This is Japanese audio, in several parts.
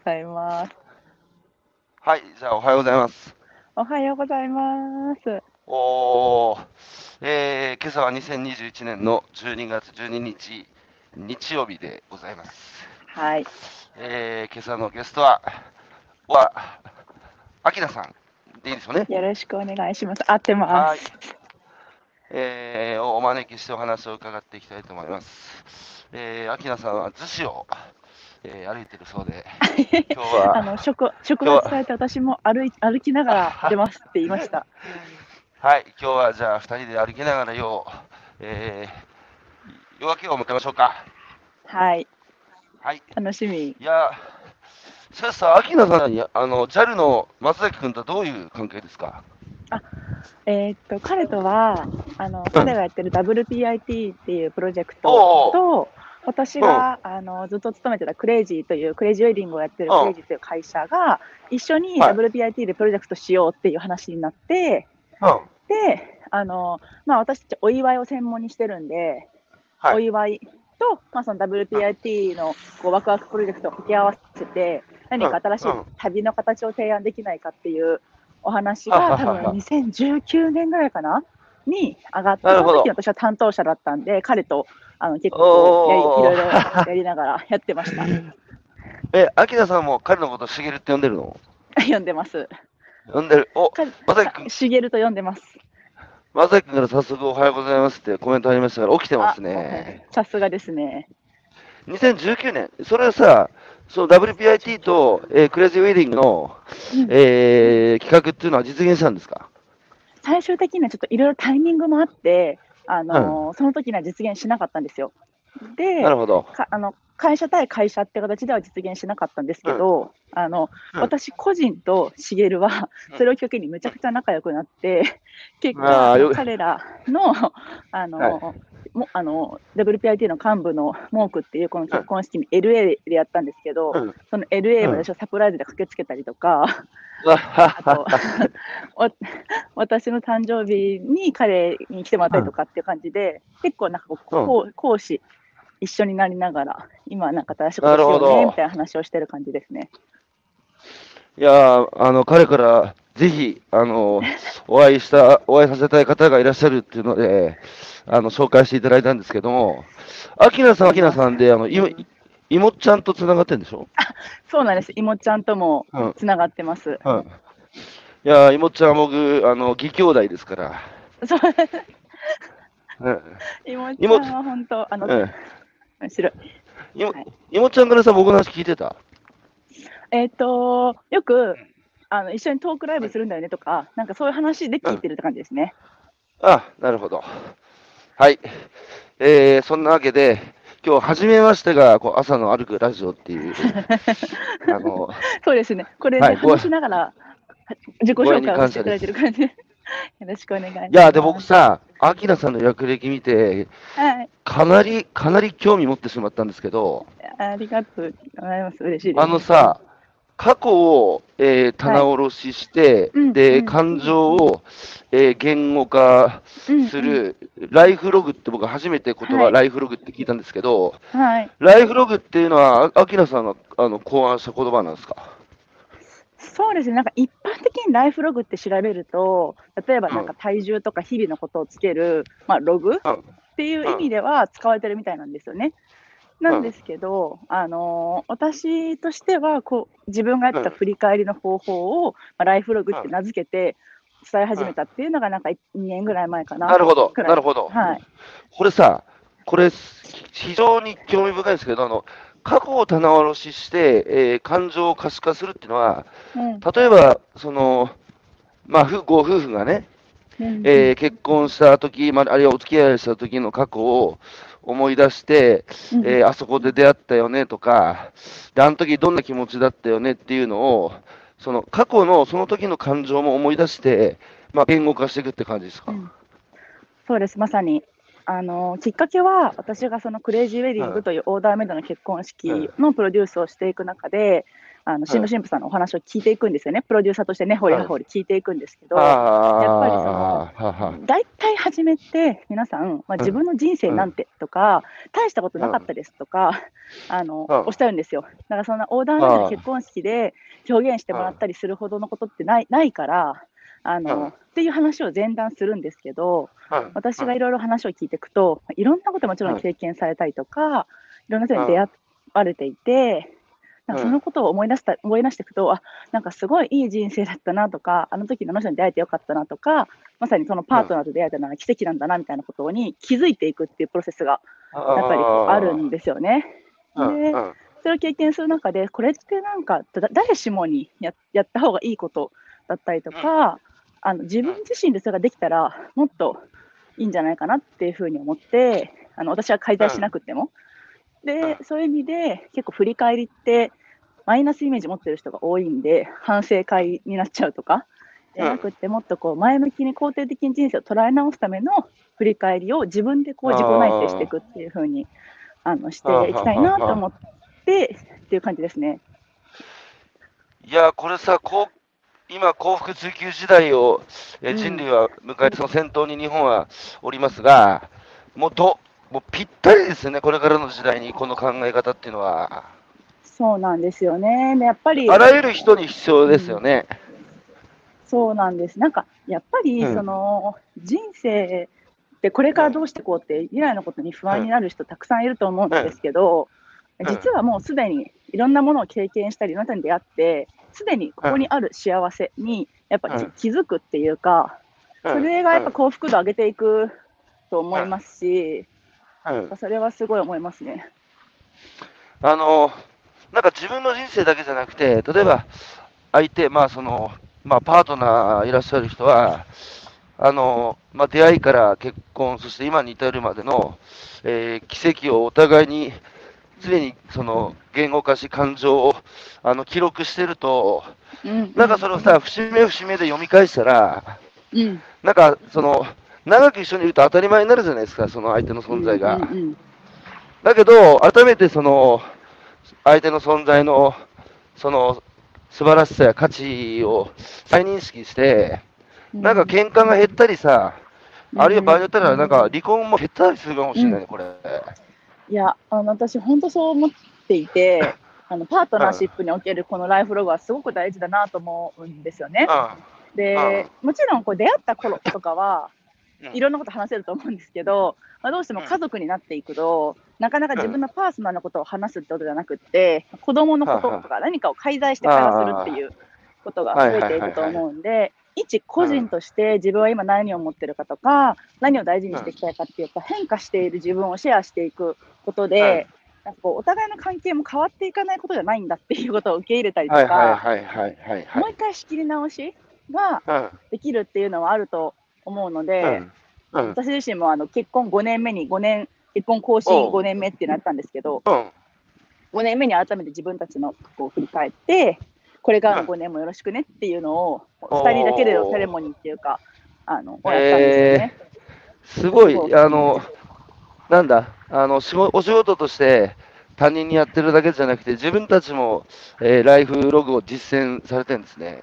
ございます。はい、じゃあおはようございます。おはようございます。おー、えー、今朝は2021年の12月12日、日曜日でございます。はい。えー、今朝のゲストは、は、あきなさんでいいでしょうね？よろしくお願いします。合ってまはいす。。えー、をお招きしてお話を伺っていきたいと思います。えー、あきなさんは逗子を、えー歩いてるそうで、今日は、あの職職場伝えて私も歩い歩きながら出ますって言いました。はい、今日はじゃあ2人で歩きながらよう、えー、夜明けを迎えましょうか。はい。はい。楽しみ。いや、それさ、秋名さんに、あの、JAL の松崎君とどういう関係ですか？えーっと彼とはあの彼がやってる WPIT っていうプロジェクトと私があのずっと勤めてたクレイジーというクレイジーウェディングをやってるうん。クレイジーという会社が一緒にはい。WPIT でプロジェクトしようっていう話になって、うん。であの、まあ、私たちお祝いを専門にしてるんで、はい。お祝いと、まあ、その WPIT のこうワクワクプロジェクトを掛け合わせて、何か新しいうん。旅の形を提案できないかっていうお話が、多分2019年ぐらいかなに上がって、その時に私は担当者だったんで、彼とあの結構やりいろいろやりながらやってました。え、秋名さんも彼のことしげるって呼んでるの 読んでます。呼んでる。お、彼まさき君、しげると読んでます。まさき君から早速おはようございますってコメントありましたから、起きてますあね。さすがですね。2019年、それはさ、その WPIT と、えークレイジーウェディングの、うんえー企画っていうのは実現したんですか？最終的にはちょっといろいろタイミングもあって、あのその時には実現しなかったんですよ。で、なるほど。かあの会社対会社って形では実現しなかったんですけど、あのうん。私個人としげるはうん。それをきっかけにむちゃくちゃ仲良くなって、結あーよ果、彼らのあの、はもあの WPIT の幹部のモークっていうこの結婚式に LA でやったんですけど、うん。その LA うん。まで私はサプライズで駆けつけたりとか、わはあとは わ私の誕生日に彼に来てもらったりとかっていう感じで、結構なんかこう、うん。講講師一緒になりながら、今なんか新しいことしようねみたいな話をしてる感じですね。いやーあの彼からぜひあのお会いした、お会いさせたい方がいらっしゃるっていうので、あの紹介していただいたんですけども、アキナさん、アキナさんで、あのいもいもっちゃんとつながってるんでしょ、そうなんです。いもちゃんともうん。つながってます。うん、いやーいもっちゃんは僕、あの義兄弟ですから、そう。うん。いもちゃんは本当、あの、うん、面白い。いもはい。いもっちゃんからさ、僕の話聞いてた？えっ、と、よく、あの一緒にトークライブするんだよねとか、なんかそういう話で聞いてるって感じですね。あ、なるほど。はい。えー、そんなわけで、今日、初めましてが、こう朝の歩くラジオっていう、あの、そうですね。これではいご話しながら、自己紹介をしていただいてる感じで。よろしくお願いします。いや、で、僕さ、アキラさんの略歴見て、はい。かなり、かなり興味持ってしまったんですけど、ありがとうございます。嬉しいです。あのさ、過去を、えー棚卸しして、うんで、うん。感情を、えー言語化うんする、ライフログって僕初めて言葉、はい。ライフログって聞いたんですけど、うんはい。ライフログっていうのは、あアキラさんがあの考案した言葉なんですか？そうですね。なんか一般的にライフログって調べると、例えばなんか体重とか日々のことをつける、まあ、ログっていう意味では使われてるみたいなんですよね。なんですけど、あのー私としてはこう自分がやってた振り返りの方法を、まあ、ライフログって名付けて伝え始めたっていうのがなんか2年ぐらい前かな。なるほど、なるほど。はい。これさ、これ、非常に興味深いんですけど、あの過去を棚卸しして、えー感情を可視化するっていうのは、うん例えば、その、まあ、ふご夫婦がね、うんえー結婚した時、まあ、あるいはお付き合いした時の過去を思い出して、うんえーあそこで出会ったよねとか、であの時どんな気持ちだったよねっていうのを、その過去のその時の感情も思い出して、まあ、言語化していくって感じですか？うん。そうです、まさに。あのきっかけは、私がそのクレイジーウェディンはい。グというオーダーメイドの結婚式のプロデュースをしていく中で、あの新婦新婦さんのお話を聞いていくんですよね、プロデューサーとしてね、ほりはほり聞いていくんですけど、やっぱりその、大体初めて皆さん、まあ、自分の人生なんてとか、大したことなかったですとか、あのおっしゃるんですよ。だからそんな横断な結婚式で表現してもらったりするほどのことってないないから、あの、っていう話を前段するんですけど、私がいろいろ話を聞いていくと、いろんなこともちろん。経験されたりとか、いろんな人に出会われていて、そのことを思い出した、思い出していくと、あ、なんかすごいいい人生だったなとか、あの時のあの人に出会えてよかったなとか、まさにそのパートナーと出会えたのは奇跡なんだなみたいなことに気づいていくっていうプロセスがやっぱりあるんですよね。で、それを経験する中で、これってなんか誰しもにややった方がいいことだったりとか、あの自分自身でそれができたら、もっといいんじゃないかなっていうふうに思って、あの私は介在しなくても。で、そういう意味で、結構振り返りって、マイナスイメージ持ってる人が多いんで、反省会になっちゃうとか、じゃなくて、もっとこう前向きに肯定的に人生を捉え直すための振り返りを自分でこう自己内省していくっていうふうにあのしていきたいなと思ってっていう感じですね。いや、これさ、こう今、幸福追求時代を、え人類は迎えて、その先頭に日本はおりますが、もうどもうぴったりですよね、これからの時代に、この考え方っていうのは。そうなんですよね。やっぱり。あらゆる人に必要ですよね。うん、そうなんです。なんか、やっぱり、その、うん、人生ってこれからどうしていこうって、未来のことに不安になる人たくさんいると思うんですけど、うん、実はもうすでにいろんなものを経験したり、いろんな人に出会って、すでにここにある幸せに、やっぱ気づくっていうか、それがやっぱ幸福度上げていくと思いますし、それはすごい思いますね。あのなんか自分の人生だけじゃなくて、例えば相手、まあそのまあ、パートナーいらっしゃる人は、あのまあ、出会いから結婚、そして今に至るまでの、えー、奇跡をお互いに常にその言語化し、感情をあの記録してると、うん、なんかそれをさ、節目節目で読み返したら、うん、なんかその、長く一緒にいると当たり前になるじゃないですか、その相手の存在が。だけど、改めてその、相手の存在の、その、素晴らしさや価値を再認識して、なんか喧嘩が減ったりさ、あるいは場合によったら、なんか離婚も減ったりするかもしれない、ね、これ。いや、あの私、本当そう思っていて、あのパートナーシップにおけるこのライフログはすごく大事だなと思うんですよね。で、もちろんこう出会った頃とかは、いろんなこと話せると思うんですけど、まあ、どうしても家族になっていくと、なかなか自分のパーソナルなことを話すってことじゃなくて、子供のこととか何かを介在して会話するっていうことが増えていくと思うんで、一個人として自分は今何を持ってるかとか、何を大事にしていきたいかっていうか、変化している自分をシェアしていくことで、なんかこうお互いの関係も変わっていかないことじゃないんだっていうことを受け入れたりとか、もう一回仕切り直しができるっていうのはあると思うので、うん、私自身もあの結婚5年目に5年、結婚更新5年目ってなったんですけど、うん、5年目に改めて自分たちの過去を振り返って、これからの5年もよろしくねっていうのを、2人だけでのセレモニーっていうか、あの、やったんですよね。すごい、あの、なんだ、あのお仕事として他人にやってるだけじゃなくて、自分たちも、えー、ライフログを実践されてるんですね。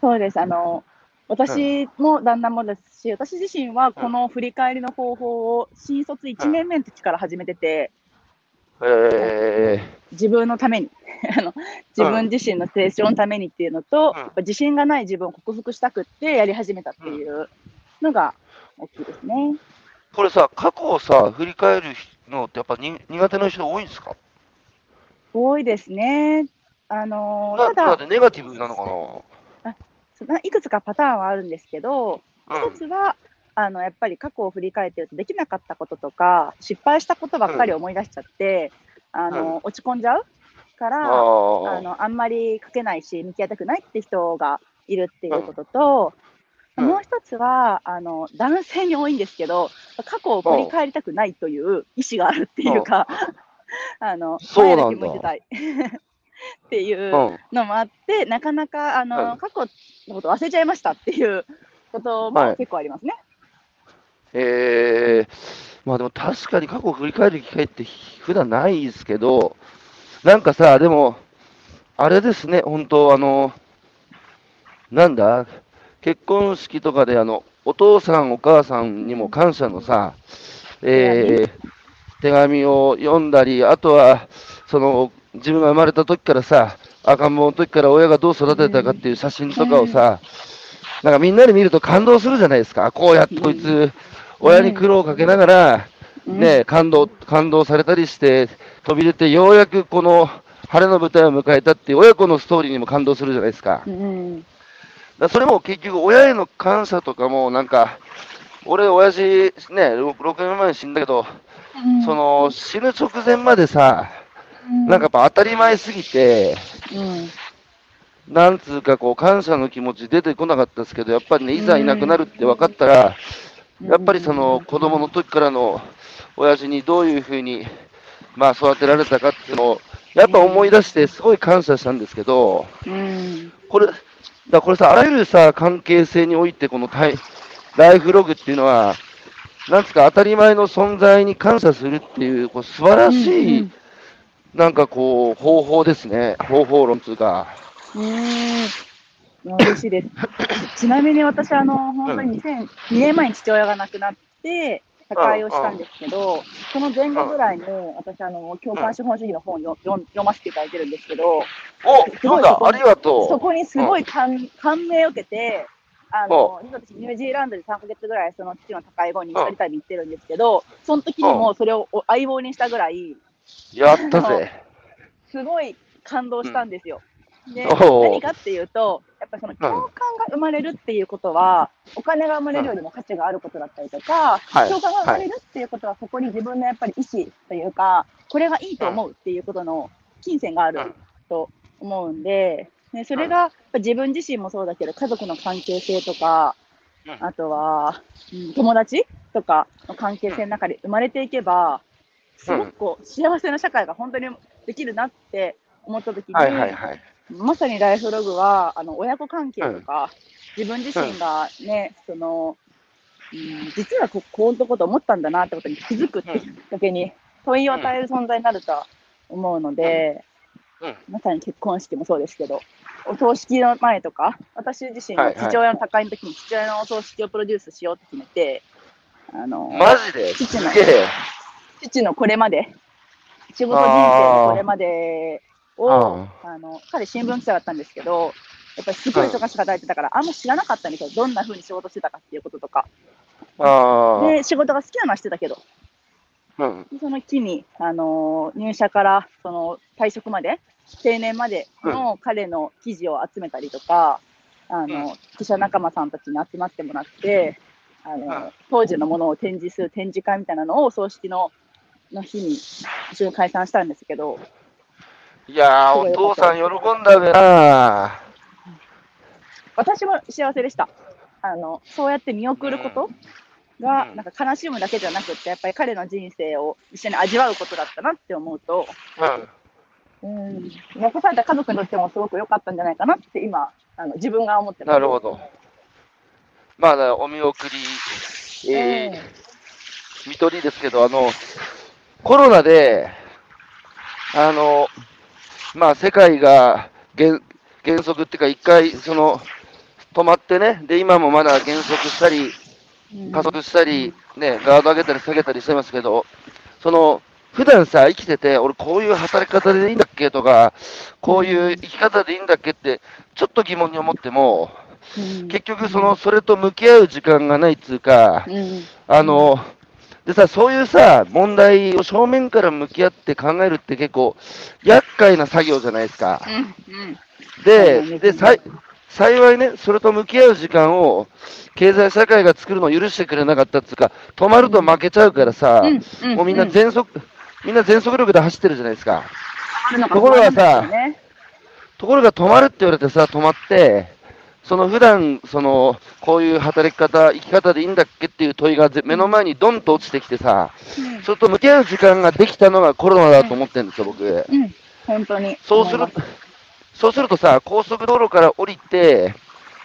そうです。あの、私も旦那もですし、私自身はこの振り返りの方法を新卒1年目の時から始めてて、えー、自分のために あの、自分自身の成長のためにっていうのと、やっぱ自信がない自分を克服したくってやり始めたっていうのが大きいですね。これさ、過去をさ、振り返るのってやっぱに苦手な人多いんですか？多いですね。あのー、ただ、ネガティブなのかな？いくつかパターンはあるんですけど、一つは、あのやっぱり過去を振り返ってるとできなかったこととか失敗したことばっかり思い出しちゃって、あの落ち込んじゃうからあのあんまり書けないし向き合いたくないって人がいるっていうことと、もう一つはあの男性に多いんですけど過去を振り返りたくないという意思があるっていうか あの前だけ向いてた。いっていうのもあって、なかなかあの、過去のこと忘れちゃいましたっていうことも結構ありますね。えー、まあでも確かに過去を振り返る機会って普段ないですけど、なんかさ、でも、あれですね、本当、あの、なんだ、結婚式とかで、あの、お父さん、お母さんにも感謝のさ、えー、手紙を読んだり、あとは、その、自分が生まれた時からさ、赤ん坊の時から親がどう育てたかっていう写真とかをさ、なんかみんなで見ると感動するじゃないですか。こうやってこいつ、親に苦労をかけながら、ね、感動、感動されたりして、飛び出て、ようやくこの晴れの舞台を迎えたっていう親子のストーリーにも感動するじゃないですか。だそれも結局、親への感謝とかも、なんか、俺、親父、ね、6年前に死んだけど、その、死ぬ直前までさ、なんかやっぱ当たり前すぎて、なんつうかこう、感謝の気持ち出てこなかったですけど、やっぱりね、いざいなくなるって分かったら、やっぱりその子供の時からの親父にどういうふうに、まあ、育てられたかっていうのを、やっぱ思い出して、すごい感謝したんですけど、これ、だこれさ、あらゆるさ、関係性において、このタイライフログっていうのは、なんつか当たり前の存在に感謝するっていう、こう素晴らしい、なんかこう、方法ですね。方法論つうか。うん。嬉しいです。ちなみに私、あの、本当に2002年前に父親が亡くなって、他界をしたんですけど、その前後ぐらいに、私、あの、共感資本主義の本を読読ませていただいてるんですけど、お、そうだ、ありがとう。そこにすごい感,、感銘を受けて、あの、私、ニュージーランドで3ヶ月ぐらい、その父の高い後に二人旅行ってるんですけど、その時にもそれを相棒にしたぐらい、やったぜ。すごい感動したんですよ。で、何かっていうと、やっぱりその共感が生まれるっていうことは、お金が生まれるよりも価値があることだったりとか、共感が生まれるっていうことは、そこに自分のやっぱり意思というか、これがいいと思うっていうことの金銭があると思うんで、ね、それが自分自身もそうだけど、家族の関係性とか、あとは、うん、友達とかの関係性の中で生まれていけば、すごくこう幸せな社会が本当にできるなって思ったときに、はいはいはい、まさにライフログは、あの親子関係とか、自分自身がね、その、うん、実はここういうこと思ったんだなってことに気づくってきっかけに問いを与える存在になると思うので、まさに結婚式もそうですけど、お葬式の前とか、私自身の父親の高いの時に父親のお葬式をプロデュースしようって決めて、あのマジで？父の父のこれまで、仕事人生のこれまでを、あの彼、新聞記者だったんですけど、やっぱりすごい忙しく働いてたから、あんま知らなかったんですよ、どんなふうに仕事してたかっていうこととか。で、仕事が好きなのはしてたけど、うん、その木に、あの入社からその退職まで、定年までの彼の記事を集めたりとか、あの記者仲間さんたちに集まってもらって、あの当時のものを展示する展示会みたいなのを葬式のの日に一緒に解散したんですけど。いやー、お父さん喜んだべな私も幸せでした。あの、そうやって見送ることが、なんか悲しむだけじゃなくて、やっぱり彼の人生を一緒に味わうことだったなって思うと、うん、うん、残された家族にとってもすごく良かったんじゃないかなって今、あの自分が思ってます。なるほど。まあ、お見送り、えー、見取りですけど、あの、コロナで、あの、まあ、世界が原原則っていうか、一回、その、止まってね、で、今もまだ減速したり、加速したり、ね、ガード上げたり下げたりしてますけど、その、普段さ、生きてて、俺こういう働き方でいいんだっけとか、こういう生き方でいいんだっけって、ちょっと疑問に思っても、結局その、それと向き合う時間がないっつうか、あの、でさ、そういうさ、問題を正面から向き合って考えるって結構、厄介な作業じゃないですか。で、で、さ幸いね、それと向き合う時間を、経済社会が作るのを許してくれなかったっていうか、止まると負けちゃうからさ、もうみんな全速、みんな全速力で走ってるじゃないですか。ところがさ、ところが止まるって言われてさ、止まって、その普段そのこういう働き方、生き方でいいんだっけっていう問いが目の前にドンと落ちてきてさ、うん、それと向き合う時間ができたのがコロナだと思ってるんですよ、僕。うん、本当に。そうするそうするとさ、高速道路から降りて、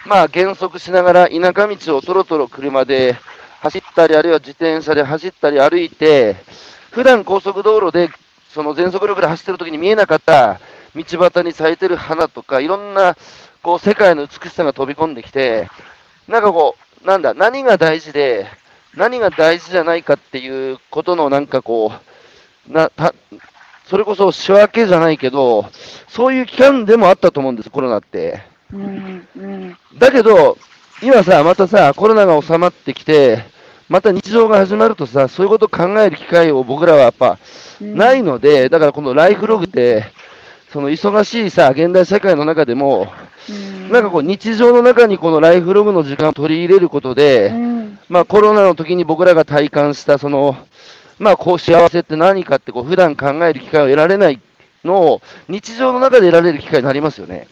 まあ減速しながら田舎道をとろとろ車で走ったり、あるいは自転車で走ったり歩いて、普段高速道路でその全速力で走ってる時に見えなかった道端に咲いてる花とか、いろんな、こう、世界の美しさが飛び込んできて、なんかこう、なんだ、何が大事で、何が大事じゃないかっていうことのなんかこう、な、た、それこそ仕分けじゃないけど、そういう期間でもあったと思うんです、コロナって。うんうんだけど、今さ、またさ、コロナが収まってきて、また日常が始まるとさ、そういうことを考える機会を僕らはやっぱうんないので、だからこのライフログって、その忙しいさ、現代社会の中でも、うんなんかこう日常の中にこのライフログの時間を取り入れることで、うんまあコロナの時に僕らが体感したその、まあこう幸せって何かってこう普段考える機会を得られないのを日常の中で得られる機会になりますよね。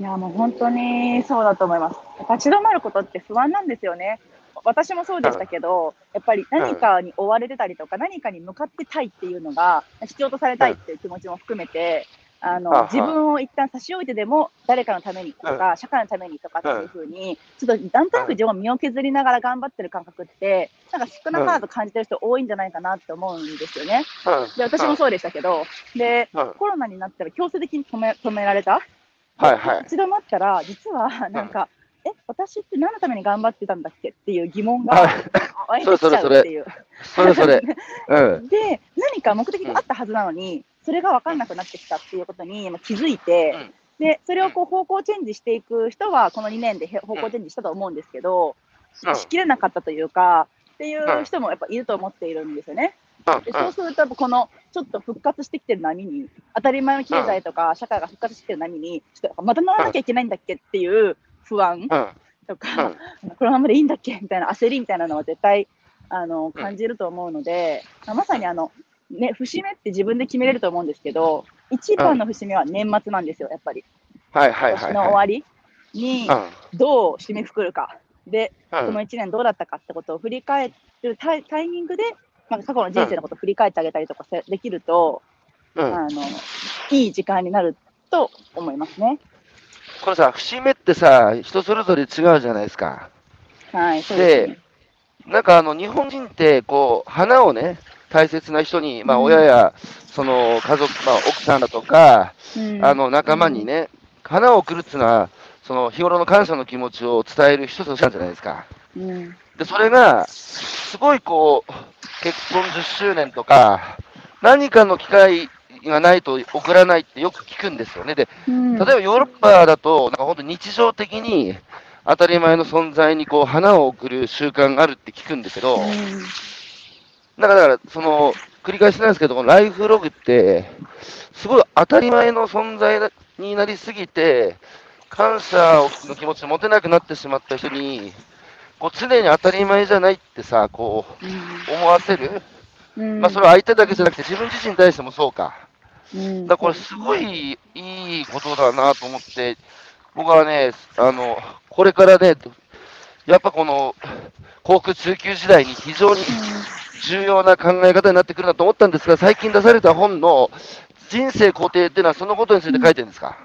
いや、もう本当にそうだと思います。立ち止まることって不安なんですよね。私もそうでしたけど、やっぱり何かに追われてたりとか、何かに向かってたいっていうのが、必要とされたいっていう気持ちも含めて、あの自分を一旦差し置いてでも、誰かのためにとか、社会のためにとかっていうふうに、ちょっとなんとなく自分を身を削りながら頑張ってる感覚って、なんか少なからず感じてる人多いんじゃないかなって思うんですよね。で、私もそうでしたけど、で、うん。コロナになったら強制的に止め止められた？はいはい。立ち止まったら、実はなんか、え、私って何のために頑張ってたんだっけっていう疑問がはい湧いてきちゃうっていう。それそれ。うん。で、何か目的があったはずなのに、それが分かんなくなってきたっていうことにまあ気づいて、で、それをこう方向チェンジしていく人は、この2年でへ方向チェンジしたと思うんですけど、うんしきれなかったというか、っていう人もやっぱいると思っているんですよね。でそうすると、このちょっと復活してきてる波に、当たり前の経済とか社会が復活してきてる波に、ちょっとまた乗らなきゃいけないんだっけっていう不安うん。とか、このままでいいんだっけみたいな焦りみたいなのは絶対あの感じると思うので、まあまさにあの、ね、節目って自分で決めれると思うんですけど、一番の節目は年末なんですよ、やっぱり。はいはい年はいはい。の終わりにどう締めくくるか。で、うんこの1年どうだったかってことを振り返るタイタイミングで、まあ、過去の人生のことを振り返ってあげたりとかせできると、あの、いい時間になると思いますね。これさ、節目ってさ、人それぞれ違うじゃないですか。はい、ですね。なんかあの、日本人って、こう、花をね、大切な人に、まあうん親や、その家族、まあ奥さんだとか、うんあの、仲間にね、花を贈るっていうのは、その日頃の感謝の気持ちを伝える一つの手段じゃないですか。うんで、それが、すごいこう、結婚10周年とか、何かの機会がないと送らないってよく聞くんですよね。で、うん例えばヨーロッパだと、なんか本当日常的に当たり前の存在にこう花を贈る習慣があるって聞くんですけど、うんだから、だからその、繰り返しなんですけど、このライフログって、すごい当たり前の存在になりすぎて、感謝の気持ちを持てなくなってしまった人に、こう常に当たり前じゃないってさ、こう、思わせる。うんまあ、それは相手だけじゃなくて、自分自身に対してもそうか。うん。だからこれすごいいいことだなと思って、僕はね、あの、これからね、やっぱこの、航空中級時代に非常に重要な考え方になってくるなと思ったんですが、最近出された本の人生肯定っていうのはそのことについて書いてるんですか、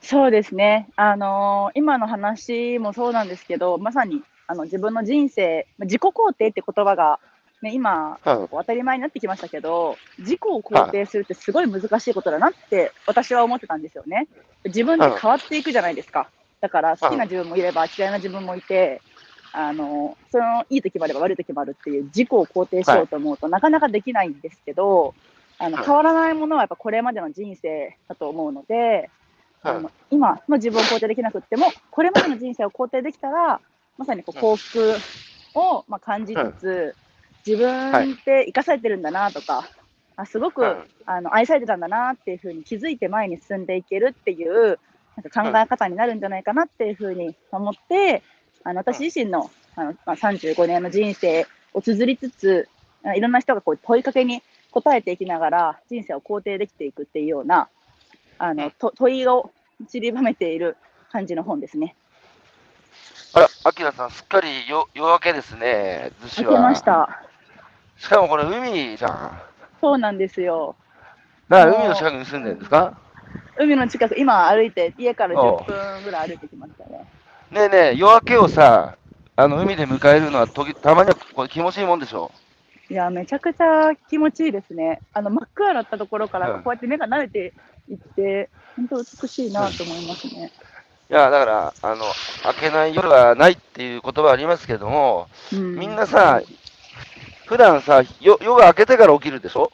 そうですね、あのー今の話もそうなんですけど、まさにあの自分の人生、ま自己肯定って言葉が、ね、今、うん当たり前になってきましたけど、自己を肯定するってすごい難しいことだなって私は思ってたんですよね。自分って変わっていくじゃないですか。だから好きな自分もいれば嫌いな自分もいて、あのそのいい時もあれば悪い時もあるっていう自己を肯定しようと思うと、なかなかできないんですけど、あのはい。変わらないものはやっぱこれまでの人生だと思うので、あの今の自分を肯定できなくっても、これまでの人生を肯定できたら、まさにこう幸福をまあ感じつつ、自分って生かされてるんだなとか、あすごく、うんあの愛されてたんだなっていうふうに気づいて前に進んでいけるっていうなんか考え方になるんじゃないかなっていうふうに思って、あの私自身のあの、まあ、35年の人生を綴りつつ、あいろんな人がこう問いかけに答えていきながら人生を肯定できていくっていうようなあのと問いを散りばめている感じの本ですね。あら、アキラさん、すっかりよ夜明けですね、逗子は。開けまし。た。しかもこれ海じゃん。そうなんですよ。な海の近くに住んでるんですか？海の近く、今歩いて、家から10分ぐらい歩いてきましたね。ねえねえ、夜明けをさ、あの海で迎えるのは時たまにはこれ気持ちいいもんでしょ？いや、めちゃくちゃ気持ちいいですね。あの真っ暗だったところから、うんこうやって目が慣れていって、本当美しいなと思いますね。いや、だから、あの、明けない夜はないっていう言葉はありますけども、うん、みんなさ、普段さ、よ夜が明けてから起きるでしょ？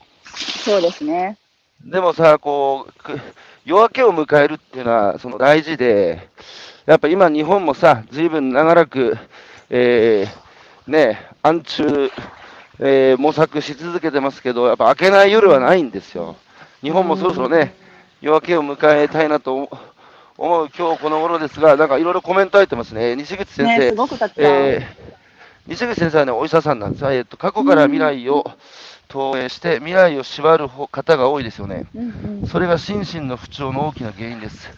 そうですね。でもさ、こう、く夜明けを迎えるっていうのは、その大事で、やっぱ今日本もさ、ずいぶん長らく、えー、ね、暗中、えー模索し続けてますけど、やっぱ明けない夜はないんですよ。日本もそろそろね、夜明けを迎えたいなと思思う今日この頃ですが、なんかいろいろコメント入ってますね。西口先ね、生す、ごくたくさん。えー西口先生はね、お医者さんなんですが、えーと過去から未来を投影して、未来を縛る方が多いですよね。うんそれが心身の不調の大きな原因です。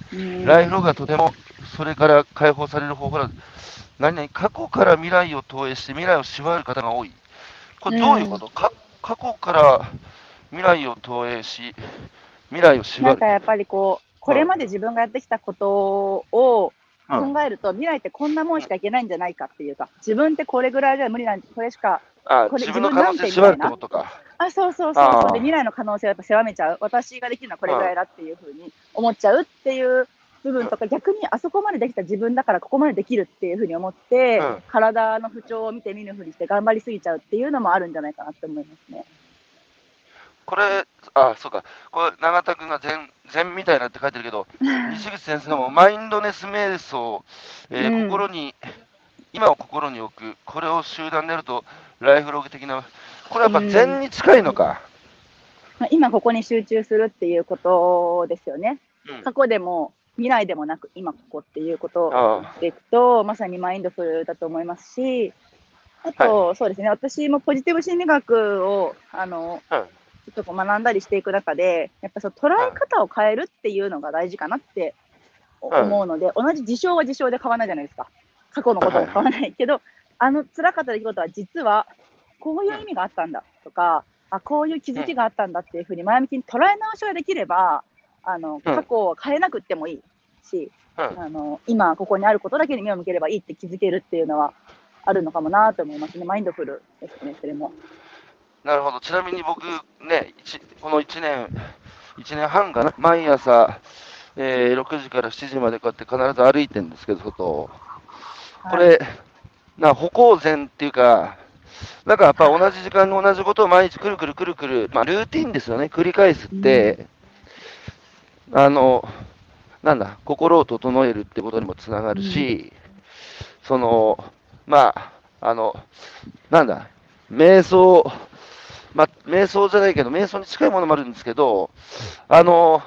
ライフログがとてもそれから解放される方法だ。何々、過去から未来を投影して未来を縛る方が多い。これどういうこと、か過去から未来を投影し、未来を縛るなんか。やっぱりこう、これまで自分がやってきたことをうん考えると、未来ってこんなもんしかいけないんじゃないかっていうか、自分ってこれぐらいじゃ無理なんこれしか、あこれ自分の可能性縛るってことか。あ、そうそうそうで、未来の可能性をやっぱ狭めちゃう、私ができるのはこれぐらいだっていうふうに思っちゃうっていう部分とか、逆にあそこまでできた自分だからここまでできるっていうふうに思って、うん。体の不調を見て見ぬふりして頑張りすぎちゃうっていうのもあるんじゃないかなって思いますね。これ、あ、そうか。これ、永田君が禅、禅みたいなって書いてるけど、西口先生もマインドネス瞑想、えーうん心に、今を心に置く、これを集団でやると、ライフログ的な、これやっぱ禅に近いのか。まあ今ここに集中するっていうことですよね。うん過去でも未来でもなく今ここっていうことあでいくと、まさにマインドフルだと思いますし、あと、そうですね、私もポジティブ心理学をあのあ、うん。ちょっとこう学んだりしていく中で、やっぱその捉え方を変えるっていうのが大事かなって思うので、同じ事象は事象で変わらないじゃないですか。過去のことは変わらないけど、あの辛かった出来事は実はこういう意味があったんだとか、あこういう気づきがあったんだっていうふうに前向きに捉え直しができれば、あの過去を変えなくってもいいし、うんあの今ここにあることだけに目を向ければいいって気づけるっていうのはあるのかもなと思いますね。マインドフルですね、それも。なるほど。ちなみに僕ね、一この1年、1年半かな、毎朝、えー6時から7時までこうやって必ず歩いてるんですけど、外を。これ、な歩行前っていうか、なんかやっぱ同じ時間に同じことを毎日くるくるくるくる、まあルーティンですよね、繰り返すって、あの、なんだ、心を整えるってことにもつながるし、その、まあ、あの、なんだ、瞑想、まあ、瞑想じゃないけど、瞑想に近いものもあるんですけど、あの、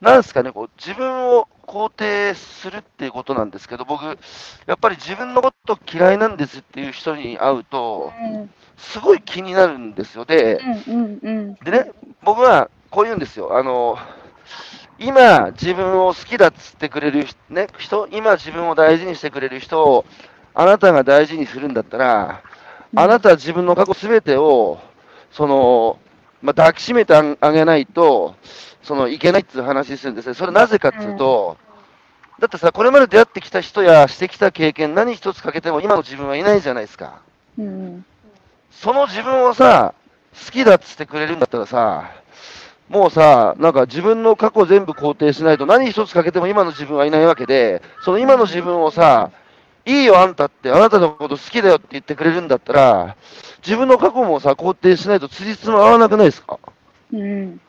なんですかね、こう自分を肯定するっていうことなんですけど、僕、やっぱり自分のこと嫌いなんですっていう人に会うと、うんすごい気になるんですよ。で、でね、僕はこう言うんですよ。あの、今自分を好きだっつってくれる、ね、人、今自分を大事にしてくれる人を、あなたが大事にするんだったら、あなたは自分の過去すべてを、その、まあ、抱きしめてああげないと、その、いけないっていう話するんですね。それなぜかっていうと、だってさ、これまで出会ってきた人やしてきた経験、何一つかけても今の自分はいないじゃないですか。うんその自分をさ、好きだっつってくれるんだったらさ、もうさ、なんか自分の過去全部肯定しないと何一つかけても今の自分はいないわけで、その今の自分をさ、いいよあんたって。あなたのこと好きだよって言ってくれるんだったら、自分の過去もさ、肯定しないと辻褄合わなくないですか？うん。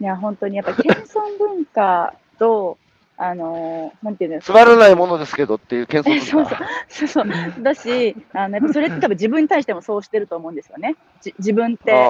いや、本当にやっぱ謙遜文化と、あのーなんていうんですつまらないものですけどっていう謙遜 そう文化。そうそう。だし、あのそれって多分自分に対してもそうしてると思うんですよね。じ自分ってこういう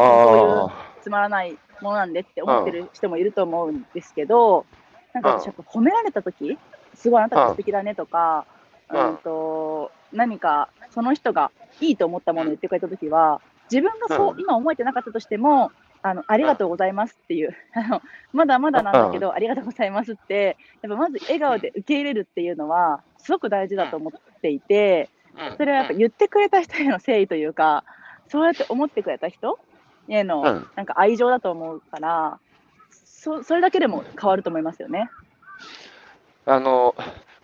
あつまらないものなんでって思ってる人もいると思うんですけど、なんか私褒められた時すごいあなたが素敵だねとか、ううんんと何かその人がいいと思ったものを言ってくれた時は、自分がそう、うん。今思えてなかったとしても、あのありがとうございますっていう、あのまだまだなんだけど、ありがとうございますって、やっぱまず笑顔で受け入れるっていうのは、すごく大事だと思っていて、うん。それはやっぱ言ってくれた人への誠意というか、そうやって思ってくれた人へのうん。なんか愛情だと思うから、そそれだけでも変わると思いますよね。あの、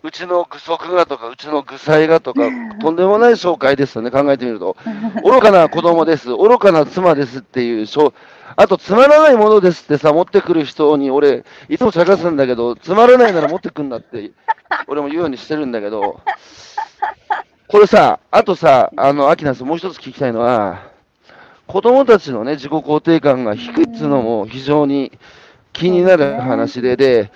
うちの具足がとか、うちの具才がとか、とんでもない紹介ですよね、考えてみると。愚かな子供です、愚かな妻ですっていう、あと、つまらないものですってさ、持ってくる人に、俺、いつも茶化すんだけど、つまらないなら持ってくんだって、俺も言うようにしてるんだけど、これさ、あとさ、あの、アキナス、もう一つ聞きたいのは、子供たちのね、自己肯定感が低いっていうのも非常に気になる話で、で、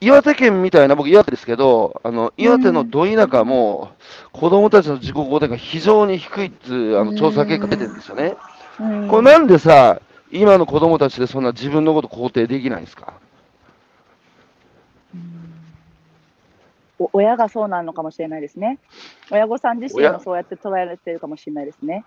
岩手県みたいな、僕岩手ですけど、あの、岩手のど田舎も、子供たちの自己肯定感非常に低いっていう、あの、調査結果出てるんですよね。これなんでさ、今の子供たちでそんな自分のこと肯定できないんですか？お親がそうなのかもしれないですね。親御さん自身もそうやって捉えられてるかもしれないですね。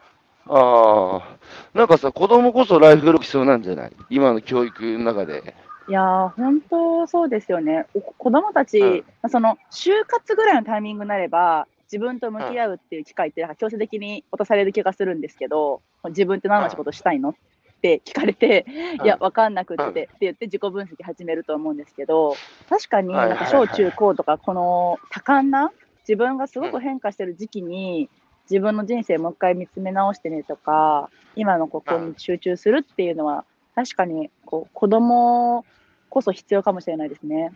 ああ、なんかさ、子供こそライフログ必要なんじゃない？今の教育の中で。いや本当そうですよね。子供たち、うん、その就活ぐらいのタイミングになれば、自分と向き合うっていう機会って、強制的に落とされる気がするんですけど、自分って何の仕事したいのって聞かれて、いや、分かんなくってって言って自己分析始めると思うんですけど、確かになんか小中高とか、この多感な、自分がすごく変化してる時期に、自分の人生もう一回見つめ直してねとか、今のここに集中するっていうのは、確かにこう子供こそ必要かもしれないですね。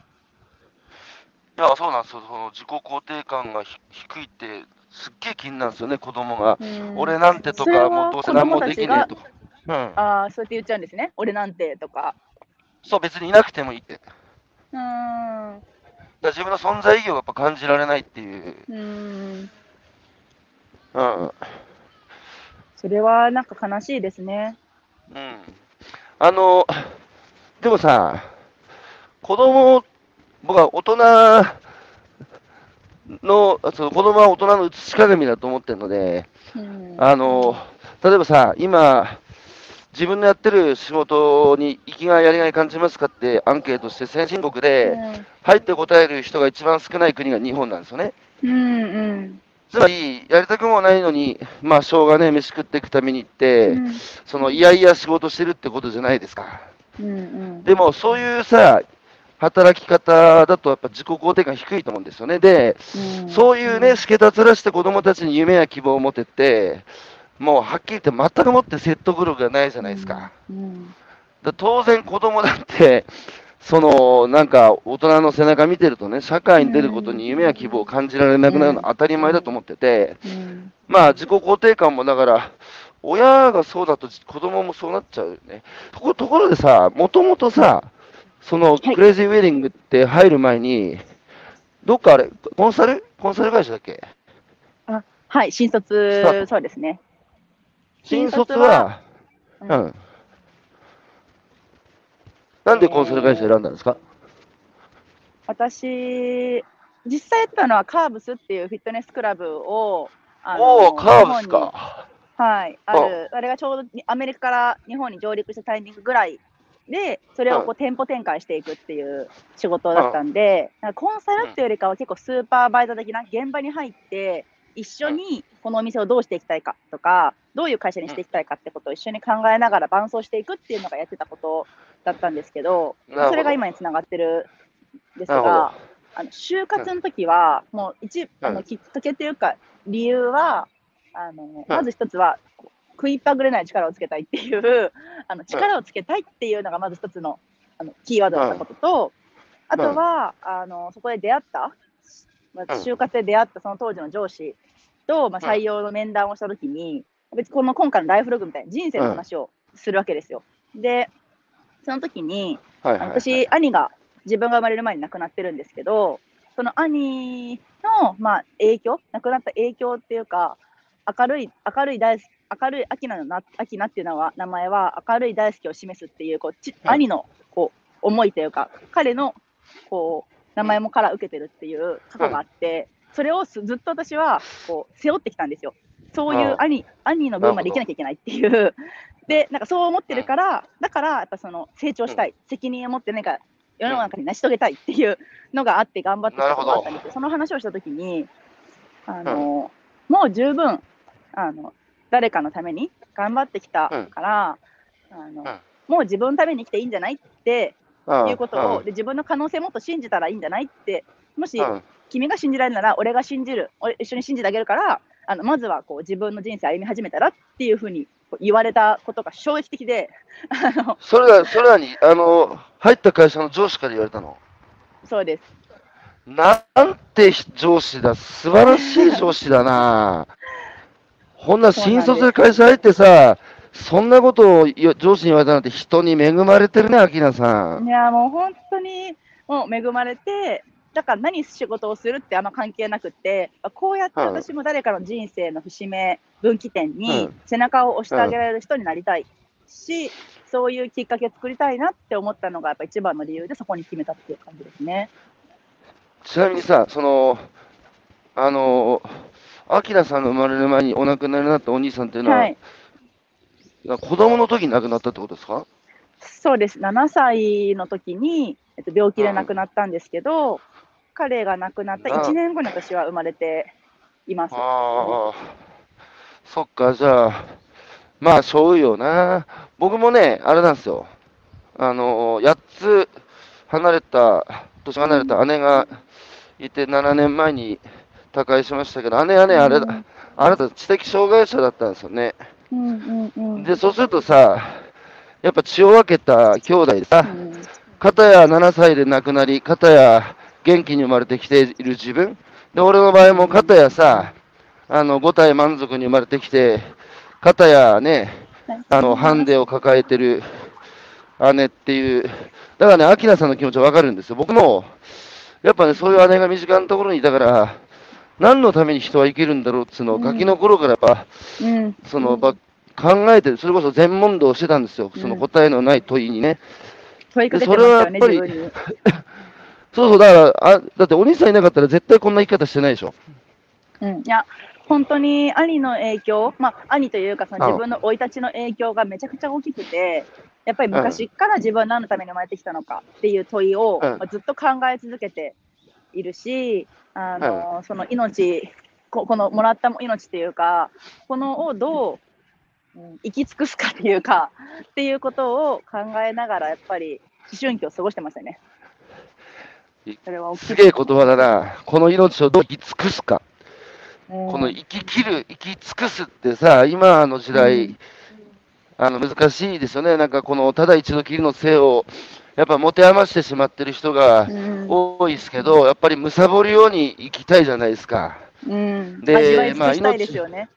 いや、そうなんですよ。その自己肯定感が低いって、すっげえ気になるんですよね、子供が。俺なんてとか、もうどうせ何もできねえとか。うん、ああ、そうやって言っちゃうんですね。俺なんてとか。そう、別にいなくてもいいって。うん。だ自分の存在意義をやっぱ感じられないっていう。うん。うん。それはなんか悲しいですね。うん。あの、でもさ、子供、僕は大人の、その子供は大人の写し鏡だと思ってるので、うん、あの、例えばさ、今、自分のやってる仕事に生きがい、やりがい感じますかってアンケートして先進国で入って答える人が一番少ない国が日本なんですよね。うんうん、つまり、やりたくもないのに、まあ、しょうがね、飯食っていくために行って、うん、そのいやいや仕事してるってことじゃないですか。うんうん、でも、そういうさ、働き方だとやっぱ自己肯定感低いと思うんですよね。で、うん、そういうね、しけたつらして子供たちに夢や希望を持てて、もうはっきり言って全くもって説得力がないじゃないですか。うんうん、だ当然子供だって、そのなんか大人の背中見てるとね、社会に出ることに夢や希望を感じられなくなるのは当たり前だと思ってて、まあ自己肯定感もだから、親がそうだと子供もそうなっちゃうよね。とこところでさ、もともとさ、そのクレイジーウェディングって入る前に、どっかあれ、コンサル？コンサル会社だっけ？あはい、新卒、そうですね。新卒は、うん。なんでコンサル会社選んだんですか、私、実際やったのはカーブスっていうフィットネスクラブを、あおお、カーブスか。はい、ある、あ。れがちょうどアメリカから日本に上陸したタイミングぐらいで、それをこう店舗展開していくっていう仕事だったんで、コンサルっていうよりかは結構スーパーバイザー的な現場に入って、一緒にこのお店をどうしていきたいかとか、どういう会社にしていきたいかってことを一緒に考えながら伴走していくっていうのがやってたことだったんですけど、ど。それが今につながってるんですが、あの就活の時は、もう一、あのきっかけというか、理由は、あのまず一つは、食いっぱぐれない力をつけたいっていう あの力をつけたいっていうのがまず一つのあのキーワードだったことと、あとはあのそこで出会った、まあ、就活で出会ったその当時の上司と、まあ、採用の面談をしたときに、別にこの今回のライフログみたいな人生の話をするわけですよ。で、その時に、はいはいはい、私、兄が自分が生まれる前に亡くなってるんですけど、その兄の、まあ、影響、亡くなった影響っていうか、明るい、明るい大好き、明るいアキナのな、アキナっていうのは、名前は明るい大好きを示すっていう、こう、ち、はい、兄の、こう、思いというか、彼の、こう、名前もから受けてるっていう過去があって、それをずっと私は、こう、背負ってきたんですよ。そういう兄兄の分まで生きなきゃいけないっていう。で、なんかそう思ってるから、だから、やっぱその、成長したい、責任を持って、なんか、世の中に成し遂げたいっていうのがあって頑張ってきたことがあったんですよ。その話をしたときに、あの、もう十分、あの、誰かのために頑張ってきたから、あの、もう自分のために生きていいんじゃないっていうことを、で自分の可能性もっと信じたらいいんじゃないって、もしうん君が信じられるなら、俺が信じる、俺一緒に信じてあげるから、あのまずはこう自分の人生歩み始めたらっていうふうに言われたことが衝撃的で、あのそれは、それはに、あの、入った会社の上司から言われたの？そうです。なんて上司だ、素晴らしい上司だな。こんな新卒で会社入ってさ、そんなことをよ上司に言われたなんて人に恵まれてるね、アキナさん。いや、もう本当にもう恵まれて、だから何仕事をするってあんま関係なくって、こうやって私も誰かの人生の節目、分岐点にうん。背中を押してあげられる人になりたいし、そういうきっかけ作りたいなって思ったのがやっぱ一番の理由で、そこに決めたっていう感じですね。ちなみにさ、その、あの、アキナさんが生まれる前にお亡くなりになったお兄さんっていうのは、はい、子供の時に亡くなったってことですか？そうです、7歳の時に、えっと、病気で亡くなったんですけど、彼が亡くなった1年後に私は生まれています。ああ、そっか、じゃあ、まあ、そういうよな。僕もね、あれなんですよ。あの、8つ離れた、年離れた姉がいて、7年前に他界しましたけど、姉はね、あれだ、うんあなた知的障害者だったんですよね。うんうんうんで、そうするとさ、やっぱ血を分けた兄弟でさ、うん片や7歳で亡くなり、片や元気に生まれてきている自分。で、俺の場合も片やさ、あの、5体満足に生まれてきて、片やね、あの、ハンデを抱えてる姉っていう。だからね、アキナさんの気持ちはわかるんですよ。僕も、やっぱね、そういう姉が身近なところにいたから、何のために人は生きるんだろうっていうのを、うんガキの頃からやっぱ、うんその、ば考えてる、それこそ全問答してたんですよ。その答えのない問いにね。問いかけてましたよね、それはやっぱり自分に。そうそう、だから、あ、だってお兄さんいなかったら絶対こんな生き方してないでしょ。うん、いや、本当に兄の影響、まあ、兄というか、そのうん自分の生い立ちの影響がめちゃくちゃ大きくて、やっぱり昔から自分は何のために生まれてきたのかっていう問いを、うんまあずっと考え続けているし、あのその命こ、このもらった命っていうか、このをどう、うん生き尽くすかっていうか、っていうことを考えながら、やっぱり思春期を過ごしてましたねい。それは大きいすげえ言葉だな。この命をどう生き尽くすか。うんこの生き切る、生き尽くすってさ、今の時代、うんあの難しいですよね。なんかこのただ一度きりの性を、やっぱ持て余してしまってる人がうん多いですけど、やっぱり貪るように生きたいじゃないですか。うん、でまあですよね。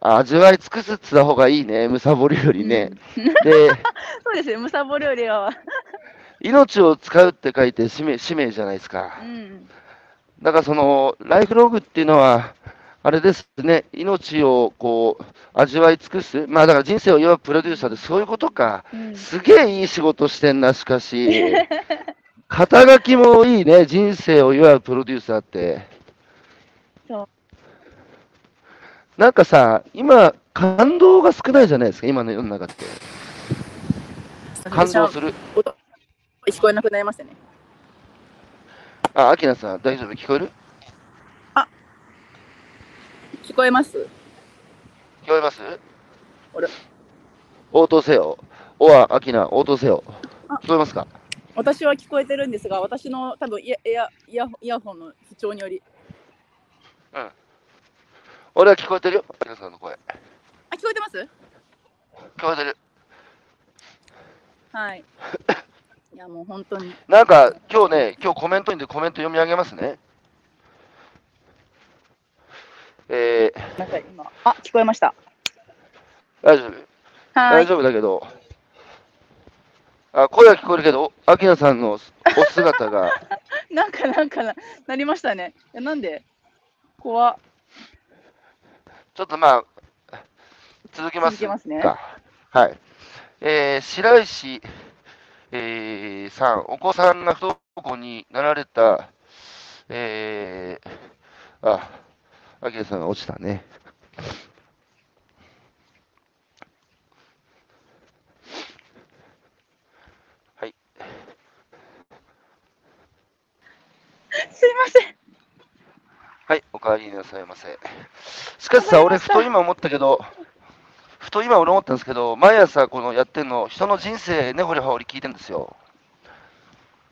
味わい尽くすって言った方がいいね。貪るよりね。で、そうですよ、むさぼるよりは。命を使うって書いて使命使命じゃないですか。う。ん、だからそのライフログっていうのは、あれですね、命をこう味わい尽くす、まあだから人生を祝うプロデューサーでそういうことか、うん。すげえいい仕事してんな、しかし、肩書きもいいね、人生を祝うプロデューサーって。そう。なんかさ、今、感動が少ないじゃないですか、今の世の中って。感動する。音聞こえなくなりましたね。あ、アキナさん、大丈夫？聞こえる？聞こえます聞こえます？あれ応答せよ。おわ、アキナ、応答せよあ。聞こえますか？私は聞こえてるんですが、私の多分イヤイヤイヤイヤホンの不調により。うん。俺は聞こえてるよ、アキナさんの声。あ、聞こえてます？聞こえてる。はい。いや、もう本当に。なんか、今日ね、今日コメントにでコメント読み上げますね。えー、なんか今、あ、聞こえました。大丈夫はい。大丈夫だけど、あ、声は聞こえるけど、アキナさんのお姿が、なんか、なんかな、なりましたね。いやなんで？怖っちょっとまあ、続けます続けますねかはい。えー、白石、えー、さん、お子さんが不登校になられた、えー、あ、アキラさんが落ちたね。はい。すいません。はい、お帰りなさいませ。しかしさ、俺、ふと今思ったけど、ふと今俺思ったんですけど、毎朝このやってんの、人の人生、ねほりはほり聞いてんですよ。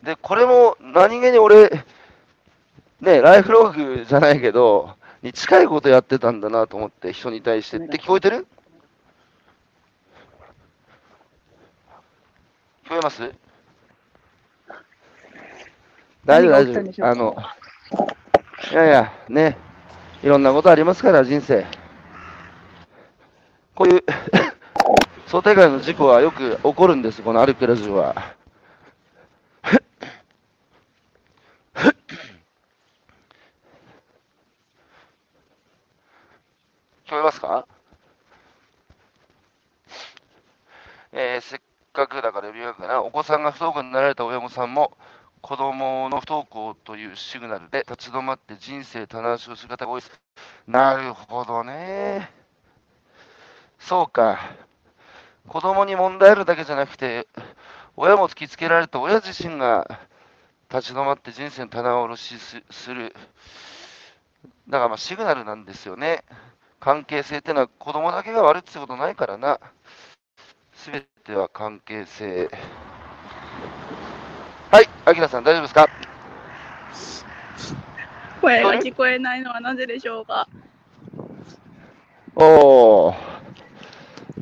で、これも何気に俺、ね、ライフログじゃないけど、に近いことやってたんだなと思って、人に対してって聞こえてる？聞こえます？大丈夫、大丈夫。あの、いやいや、ね、いろんなことありますから、人生。こういう 想定外の事故はよく起こるんです、この歩くラジオは。聞こえますか？えー、せっかくだから呼びかけな、お子さんが不登校になられた親御さんも、子供の不登校というシグナルで立ち止まって人生棚橋をする方が多いです。なるほどね。そうか。子供に問題あるだけじゃなくて、親も突きつけられた親自身が立ち止まって人生の棚卸しする。だからまあシグナルなんですよね。関係性っていうのは子供だけが悪いってことないからな。すべては関係性。はい、アキラさん大丈夫ですか？声が聞こえないのはなぜでしょうか？おー、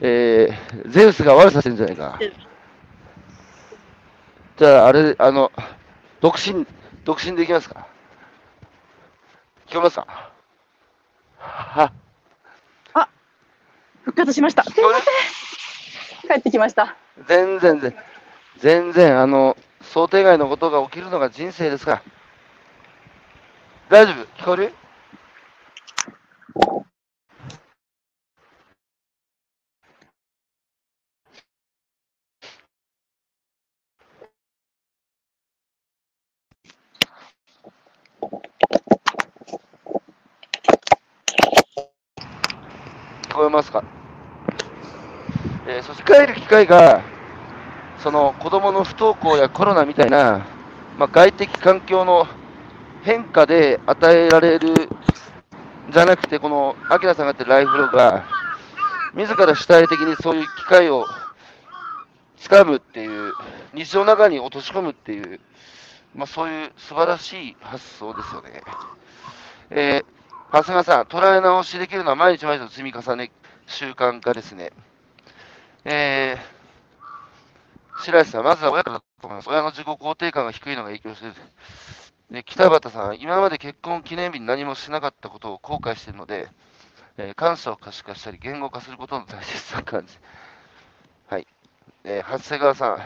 えー、ゼウスが悪さしてるんじゃないか。じゃあ、あれ、あの、独身、独身でいきますか聞こえますか？は？あ、復活しました。すいません。帰ってきました。全然、全然、全然、あの、想定外のことが起きるのが人生ですから。大丈夫？聞こえる？聞こえますか？えー、そして帰る機会がその子供の不登校やコロナみたいな、まあ、外的環境の変化で与えられるじゃなくて、このアキラさんがやってるライフログが、自ら主体的にそういう機会をつかむっていう、日常の中に落とし込むっていう、まあ、そういう素晴らしい発想ですよね。えー、長谷川さん、捉え直しできるのは毎日毎日の積み重ね、習慣化ですね。えー白石さん、まずは親からだと思います。親の自己肯定感が低いのが影響している。で北畑さん、今まで結婚記念日に何もしなかったことを後悔しているので、えー、感謝を可視化したり、言語化することの大切さを感じ。はい。えー、長谷川さん、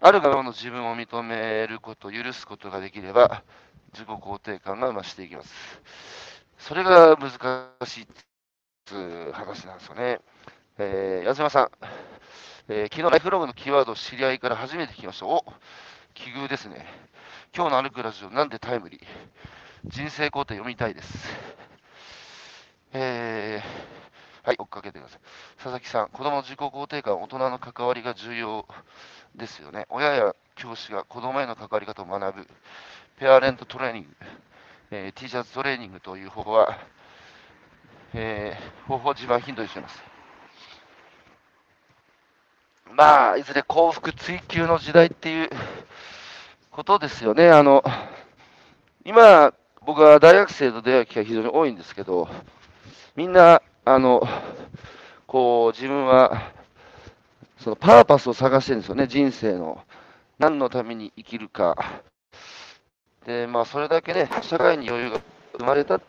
ある側の自分を認めること、許すことができれば、自己肯定感が増していきます。それが難しいっていう話なんですよね。えー、矢島さん、えー、昨日ライフログのキーワードを知り合いから初めて聞きました。お奇遇ですね。今日の歩くラジオ、なんでタイムリー？人生工程読みたいです。えー、はい、追っかけてください。佐々木さん、子供の自己肯定感、大人の関わりが重要ですよね。親や教師が子供への関わり方を学ぶ、ペアレントトレーニング、えー、T シャツトレーニングという方法は、えー、方法を自慢頻度にしています。まあ、いずれ幸福追求の時代っていうことですよね。あの、今、僕は大学生と出会う機会非常に多いんですけど、みんな、あの、こう、自分は、そのパーパスを探してるんですよね、人生の。何のために生きるか。で、まあ、それだけね、社会に余裕が生まれた。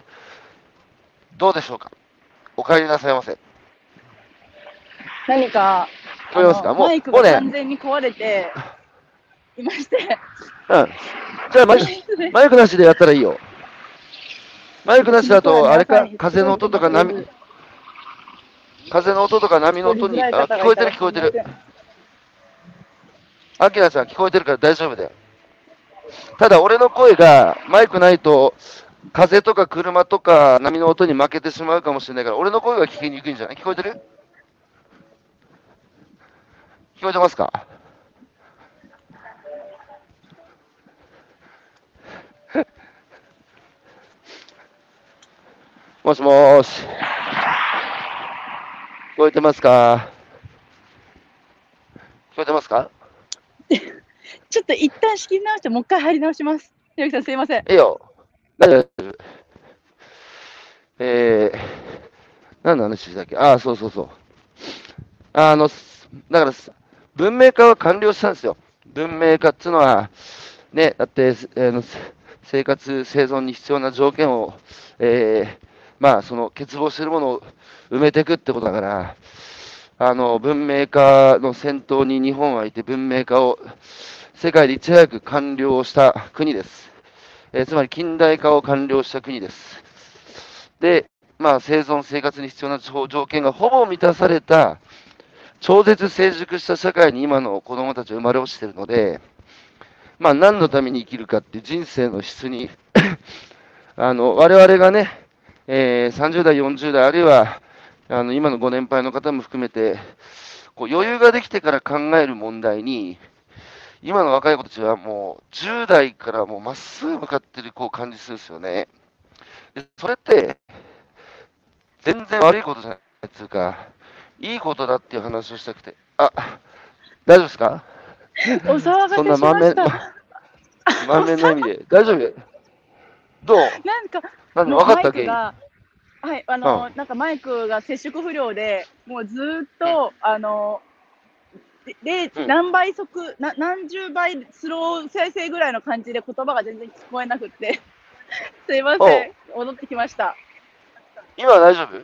どうでしょうか？お帰りなさいませ。何か聞こえますか？もう、マイクが完全に壊れていまして。うん。じゃあマイ、マイクなしでやったらいいよ。マイクなしだと、あれか、風の音とか波、風の音とか波の音に、あ、聞こえてる聞こえてる。アキラちゃん聞こえてるから大丈夫だよ。ただ、俺の声がマイクないと、風とか車とか波の音に負けてしまうかもしれないから、俺の声が聞きにくいんじゃない？聞こえてる？聞こえてますか？もしもーし。聞こえてますか？聞こえてますか？ちょっと一旦仕切り直して、もう一回入り直します。ひろきさん、すいません。いいよ。大丈夫。えー、何の話だっけ？ああ、そうそうそう。あの、だから、文明化は完了したんですよ。文明化っていうのは、ね、だって、えー、生活、生存に必要な条件を、えー、まあ、その欠乏してるものを埋めていくってことだから、あの、文明化の先頭に日本はいて、文明化を世界でいち早く完了した国です。えー、つまり近代化を完了した国です。で、まあ、生存、生活に必要な条件がほぼ満たされた、超絶成熟した社会に今の子供たちは生まれ落ちてるので、まあ、何のために生きるかっていう人生の質に あの、我々がね、えー、30代、40代、あるいは、あの、今のご年配の方も含めて、こう余裕ができてから考える問題に、今の若い子たちはもう10代からもうまっすぐ向かってるこう感じするんですよね。でそれって、全然悪いことじゃないっていうか、いいことだっていう話をしたくて。あ、大丈夫ですか？お騒がせしました。満面の 意味で。大丈夫？どう？なんか、なん分かったっけ？はい、あの、うん、なんかマイクが接触不良で、もうずっと、あの、で、うん、何倍速な、何十倍スロー再生ぐらいの感じで言葉が全然聞こえなくて、すいません、戻ってきました。今は大丈夫？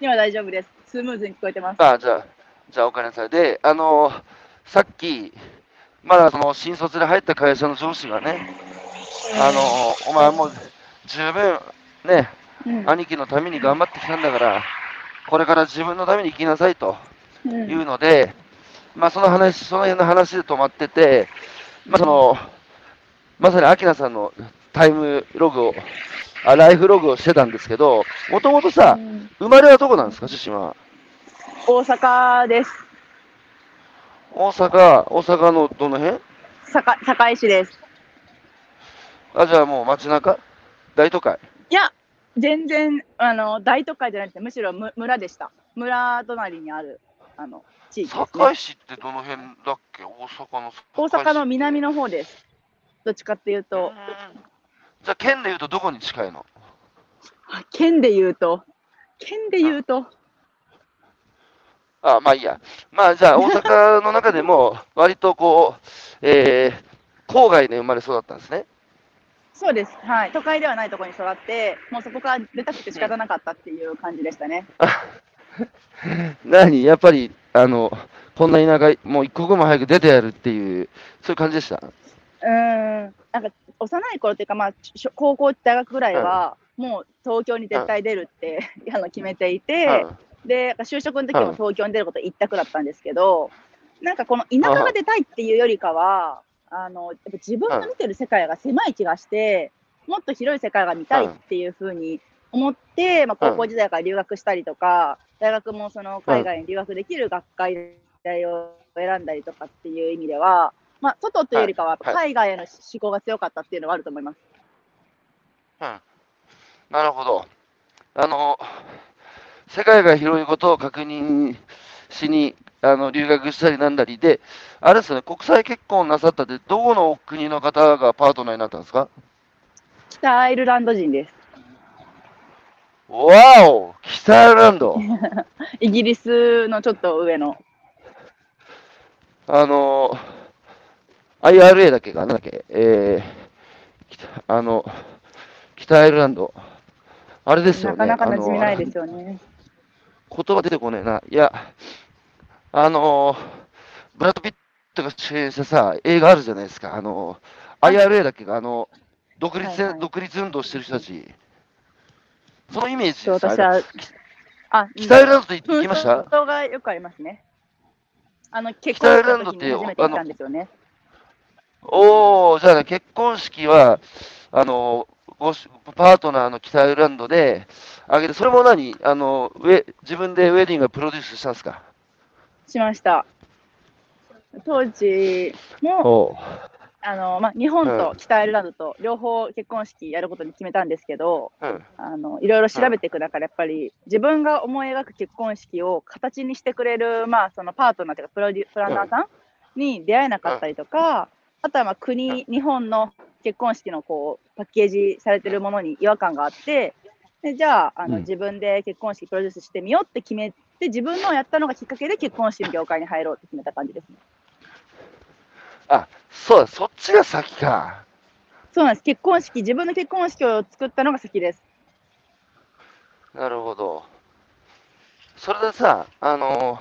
今大丈夫です。スムーズに聞こえてます。あ、じゃあ、じゃあお金さい。で、あのー、さっき、まだその新卒で入った会社の上司がね、あのー、お前もう十分ね、うん、兄貴のために頑張ってきたんだから、これから自分のために生きなさいというので、うん、まあその話、その辺の話で止まってて、まあその、まさに明菜さんのタイムログを、あライフログをしてたんですけど、もともとさ、うん、生まれはどこなんですか、出身は？大阪です。大阪、大阪のどの辺？堺市です。あ、じゃあもう街中？大都会？いや、全然、あの、大都会じゃなくて、むしろ村でした。村隣にある、あの、地域、ね、堺市ってどの辺だっけ？大阪の大阪の南の方です。どっちかっていうと。じゃあ、県でいうとどこに近いの？県でいうと、県でいうと。あ、まあいいや。まあじゃあ、大阪の中でも、割とこう、えー、郊外で生まれ育ったんですね。そうです。はい。都会ではないところに育って、もうそこから出たくて仕方なかったっていう感じでしたね。何？やっぱり、あの、こんな田舎、もう一刻も早く出てやるっていう、そういう感じでした？うん。なんか、幼い頃っていうか、まあ、高校、大学ぐらいは、もう東京に絶対出るって、あの決めていて、で、就職の時も東京に出ること一択だったんですけど、なんかこの田舎が出たいっていうよりかは、あの、やっぱ自分が見てる世界が狭い気がして、もっと広い世界が見たいっていうふうに思って、まあ、高校時代から留学したりとか、大学もその海外に留学できる学会を選んだりとかっていう意味では、まあ、外というよりかは海外への思考が強かったっていうのはあると思います。うん、なるほど。あの、世界が広いことを確認しにあの留学したりなんだりで、あれですね、国際結婚なさったって、どこの国の方がパートナーになったんですか？北アイルランド人です。わお北アイルランド イギリスのちょっと上の。あの、IRA だっけか、なんだっけ、えー、あの、北アイルランド。あれですよね。なかなか馴染みないですよね。言葉出てこねえな。いや、あのー、ブラッド・ピットが主演したさ、映画あるじゃないですか。あのー、IRA だっけか、あの、独立、はいはい、独立運動してる人たち。そのイメージです私は、あ、北アイルランドって行きました？人がよくありますね。あの、結婚した時に初めて行ったんですよね。おー、じゃあ、ね、結婚式は、あの、ごパートナーの北アイルランドで、あげて、それも何？あのウェ自分でウェディングプロデュースしたんですか？しました。当時も、あのまあ、日本と北アイルランドと両方結婚式やることに決めたんですけど、うん、あのいろいろ調べていく中で、やっぱり自分が思い描く結婚式を形にしてくれる、まあ、そのパートナーというかプロデュプランナーさんに出会えなかったりとか、あとはまあ国、日本の結婚式のこうパッケージされてるものに違和感があって、でじゃああの、うん。自分で結婚式プロデュースしてみようって決めて、自分のをやったのがきっかけで結婚式の業界に入ろうって決めた感じですね。あ、そうだ、そっちが先か。そうなんです。結婚式、自分の結婚式を作ったのが先です。なるほど。それでさ、あの、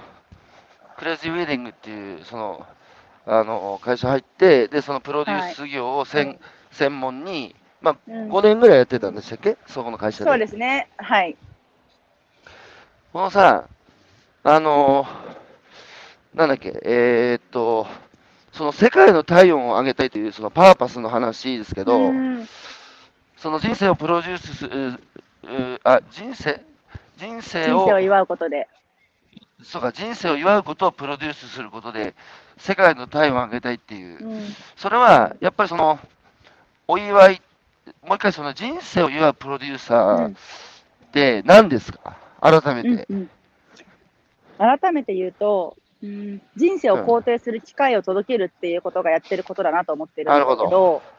クレイジーウェディングっていう、その、あの、会社入って、で、そのプロデュース業を専,、はい専門に、まあ、うん5年ぐらいやってたんでしたっけ？そこの会社で。そうですね。はい。このさ、あの、なんだっけ、えーっと、その世界の体温を上げたいという、そのパーパスの話ですけど、うん。その人生をプロデュースする、うあ、人生？人生を人生を祝うことで。そうか、人生を祝うことをプロデュースすることで、世界の体温を上げたいっていう、うん。それはやっぱりその、お祝い、もう一回その人生を祝うプロデューサーって何ですか、改めて。うんうん改めて言うと、うん、人生を肯定する機会を届けるっていうことがやってることだなと思ってるんですけなるほど、うん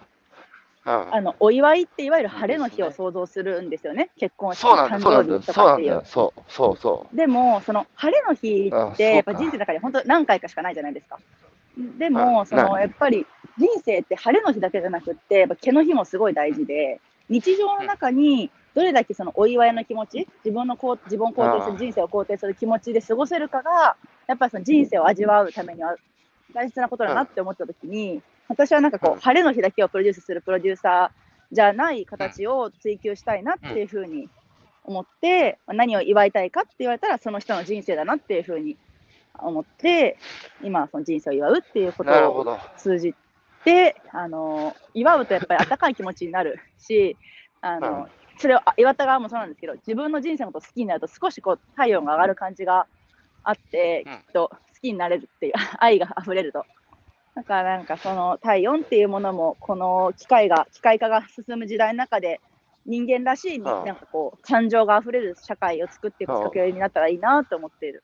あのお祝いっていわゆる晴れの日を想像するんですよね、結婚式、誕生日とかっていう。そう、そう、そう。でも、その晴れの日あって、やっぱ人生の中で本当何回かしかないじゃないですか。でうも、んそのやっぱり人生って晴れの日だけじゃなくって、やっぱ毛の日もすごい大事で、日常の中にどれだけそのお祝いの気持ち、自分のこう自分を肯定する、人生を肯定する気持ちで過ごせるかが、やっぱりその人生を味わうためには大切なことだなって思ったときに、私はなんかこう晴れの日だけをプロデュースするプロデューサーじゃない形を追求したいなっていうふうに思って、まあ何を祝いたいかって言われたら、その人の人生だなっていうふうに思って、今はその人生を祝うっていうことを。通じて、あの祝うとやっぱり温かい気持ちになるし、あのうんそれをあ祝った側もそうなんですけど、自分の人生のこと好きになると少しこう体温が上がる感じがあって、うんきっと好きになれるっていう 愛が溢れると。だからなんかその体温っていうものもこの機械が機械化が進む時代の中で人間らしいなんかこう感情が溢れる社会を作っていくきっかけになったらいいなと思っている。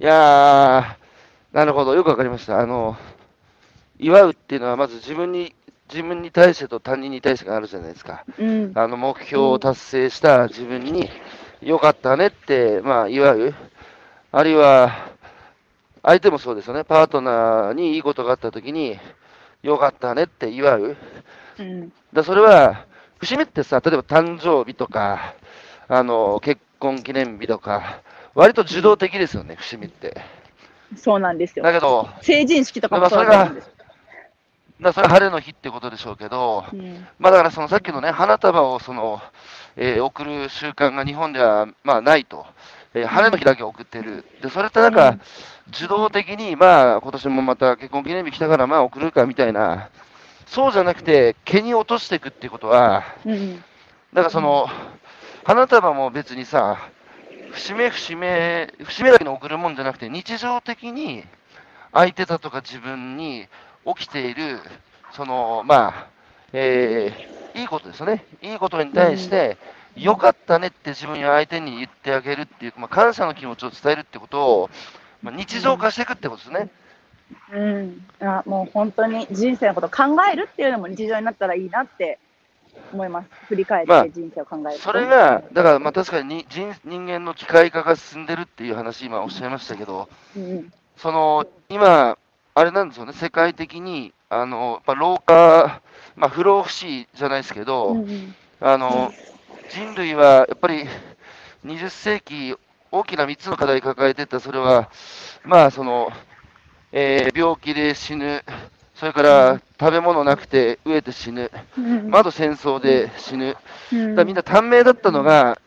いやー、なるほど、よくわかりました。あの、祝うっていうのは、まず自分に、自分に対してと他人に対してがあるじゃないですか。うん、あの、目標を達成した自分に、よかったねって、まあ、祝う。あるいは、相手もそうですよね。パートナーにいいことがあったときに、よかったねって祝う。うん、だそれは、節目ってさ、例えば誕生日とか、あの、結婚記念日とか、割と受動的ですよね、節目って。そうなんですよだ。けど、成人式とかもそうなんです。だそれは晴れの日ってことでしょうけど、うんまあだからそのさっきのね、花束をその、えー送る習慣が日本ではまあないと。えー晴れの日だけ送ってる。で、それってなんうんか、受動的に、まあ今年もまた結婚記念日来たからまあ送るかみたいな、そうじゃなくて、毛に落としていくっていうことは、うんだからその、花束も別にさ、節目節目、節目だけに送るもんじゃなくて、日常的に相手だとか自分に起きている、その、まあ、えーいいことですよね。いいことに対して、よかったねって自分や相手に言ってあげるっていう、まあ、感謝の気持ちを伝えるってことを、まあ、日常化していくってことですね。うん、あもう本当に人生のことを考えるっていうのも日常になったらいいなって思います。振り返っまあて人生を考えると。それが、だからまあ確かにに人人間の機械化が進んでるっていう話、今おっしゃいましたけど、うん、その今、あれなんですよね、世界的に、あのやっぱ老化、まあ、不老不死じゃないですけど、うんうん。あの人類はやっぱり20世紀、大きな3つの課題抱えてた、それは、まあその、えー病気で死ぬ、それから食べ物なくて飢えて死ぬ、うんまああと戦争で死ぬ、うんだみんな短命だったのが、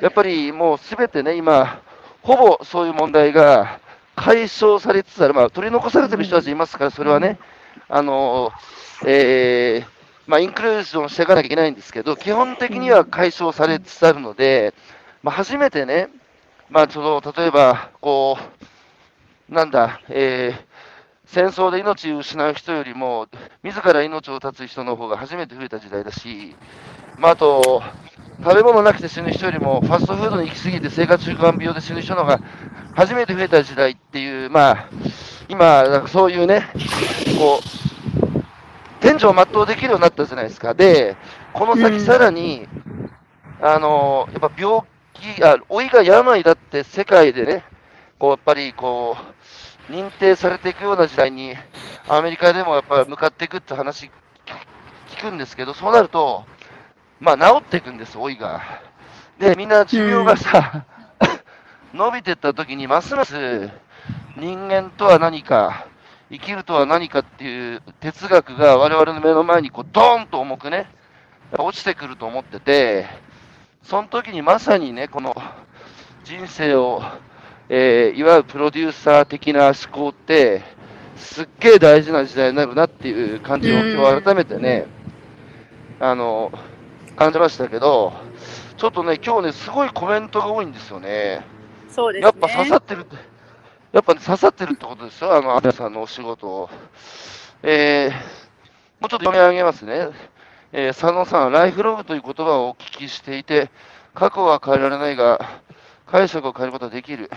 やっぱりもうすべてね、今、ほぼそういう問題が解消されつつある、まあ、取り残されてる人たちいますから、それはね、あのえーまあ、インクルージョンしていかなきゃいけないんですけど、基本的には解消されつつあるので、まあ、初めてね、まあ、その例えば、こう、なんだ、えー戦争で命を失う人よりも、自ら命を絶つ人の方が初めて増えた時代だし、まあ、あと、食べ物なくて死ぬ人よりも、ファストフードに行き過ぎて生活習慣病で死ぬ人の方が初めて増えた時代っていう、まあ、今、なんかそういうね、こう、天井を全うできるようになったじゃないですか。で、この先さらに、うん、あの、やっぱ病気、あ、老いが病だって世界でね、こう、やっぱりこう、認定されていくような時代に、アメリカでもやっぱり向かっていくって話聞くんですけど、そうなると、まあ治っていくんです、老いが。で、みんな寿命がさ、うん、伸びていった時に、ますます人間とは何か、生きるとは何かっていう哲学が我々の目の前にこうドーンと重くね、落ちてくると思ってて、その時にまさにね、この人生を、えー、いわゆるプロデューサー的な思考って、すっげえ大事な時代になるなっていう感じを今日改めてね、あの、感じましたけど、ちょっとね、今日ね、すごいコメントが多いんですよね。そうですね。やっぱ刺さってるって。やっぱ、ね、刺さってるってことですよ、あの、アさんのお仕事を。えー、もうちょっと読み上げますね。えー、佐野さん、ライフログという言葉をお聞きしていて、過去は変えられないが、解釈を変えることはできる。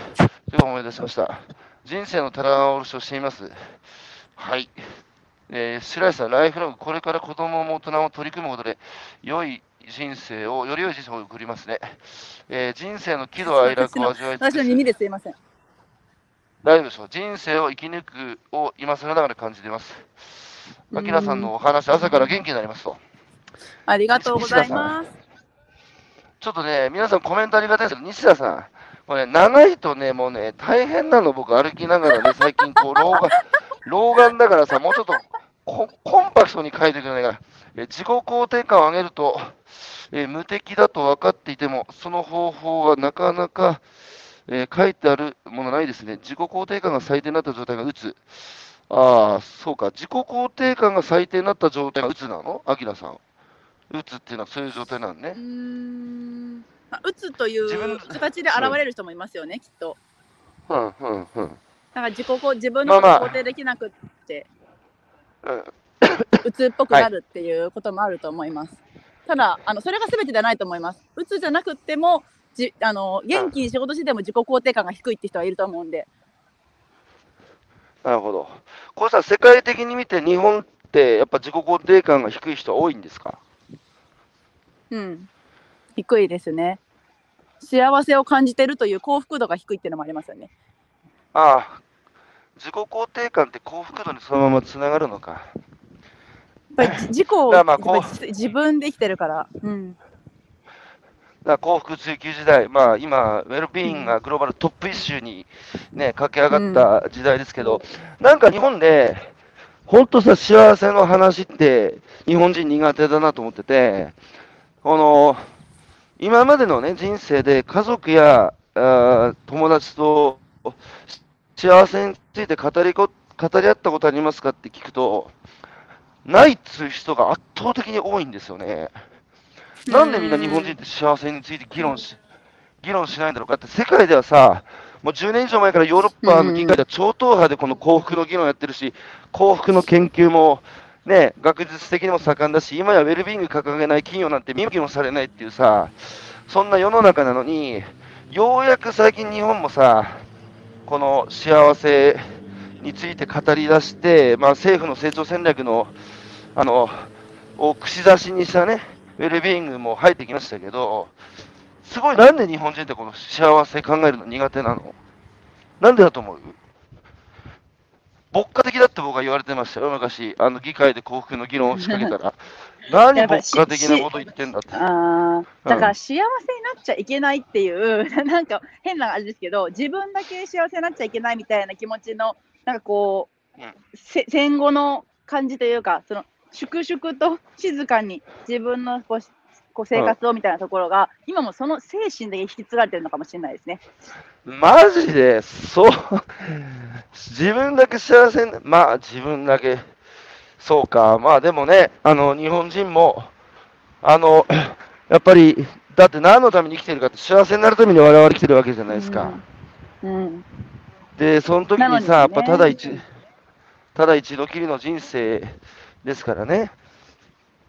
という思い出しました。人生の棚卸しをしています。はい。えー、白石さん、ライフログ、これから子供も大人も取り組むことで、良い人生を、より良い人生を送りますね。えー、人生の喜怒哀楽を味わい私の耳ですいません。大丈夫でしょう。人生を生き抜くを今更ながら感じています。あきらさんのお話、朝から元気になりますと。ありがとうございます。ちょっとね、皆さんコメントありがたいですけど、西田さん、これ、ね、長いとね、もうね、大変なの、僕歩きながらね、最近こう、老眼、老眼だからさ、もうちょっとコンパクトに書いてくれないから、え自己肯定感を上げると、え無敵だと分かっていても、その方法はなかなか、えー、書いてあるものないですね。自己肯定感が最低になった状態がうつ。ああ、そうか。自己肯定感が最低になった状態がうつなの？アキラさん。うつっていうのはそういう状態なのね。うん。うつという形で現れる人もいますよね、きっと。うんうんうん。だから自己自分の肯定できなくって、まあまあ、うつっぽくなるっていうこともあると思います。はい、ただあの、それが全てじゃないと思います。うつじゃなくても、じあの元気に仕事してても自己肯定感が低いって人はいると思うんで。なるほど。これさ、世界的に見て日本ってやっぱ自己肯定感が低い人多いんですか？うん、低いですね。幸せを感じてるという幸福度が低いっていうのもありますよね。ああ、自己肯定感って幸福度にそのままつながるのか。やっぱり自己を、まあ、自分で生きてるから。うん。だ幸福追求時代、まあ、今、ウェルビーイングがグローバルトップイッシュに、ね、駆け上がった時代ですけど、うん、なんか日本で、本当さ、幸せの話って、日本人苦手だなと思ってて、この、今までのね、人生で家族やあ友達と幸せについて語りこ語り合ったことありますかって聞くと、ないっつう人が圧倒的に多いんですよね。なんでみんな日本人って幸せについて議論し、議論しないんだろうかって、世界ではさ、もう10年以上前からヨーロッパの議会では超党派でこの幸福の議論をやってるし、幸福の研究も、ね、学術的にも盛んだし、今やウェルビーイング掲げない企業なんて見向きもされないっていうさ、そんな世の中なのに、ようやく最近日本もさ、この幸せについて語り出して、まあ、政府の成長戦略の、あの、を串刺しにしたね、ウェルビーイングも入ってきましたけど、すごい、なんで日本人ってこの幸せ考えるの苦手なの？なんでだと思う？牧歌的だって僕は言われてましたよ、昔。あの議会で幸福の議論を仕掛けたら。何牧歌的なこと言ってんだって。あだから幸せになっちゃいけないっていう、なんか変なあれですけど、自分だけ幸せになっちゃいけないみたいな気持ちの、なんかこう、うん、戦後の感じというか、その粛々と静かに自分のこうこう生活をみたいなところが、うん、今もその精神で引き継がれてるのかもしれないですね。マジで、そう、自分だけ幸せ。まあ自分だけ、そうか、まあでもね、あの日本人も、あの やっぱり、だって何のために生きてるかって、幸せになるために我々生きてるわけじゃないですか。うん、うん、で、その時にさ、ね、やっぱただ一、ただ一度きりの人生ですからね。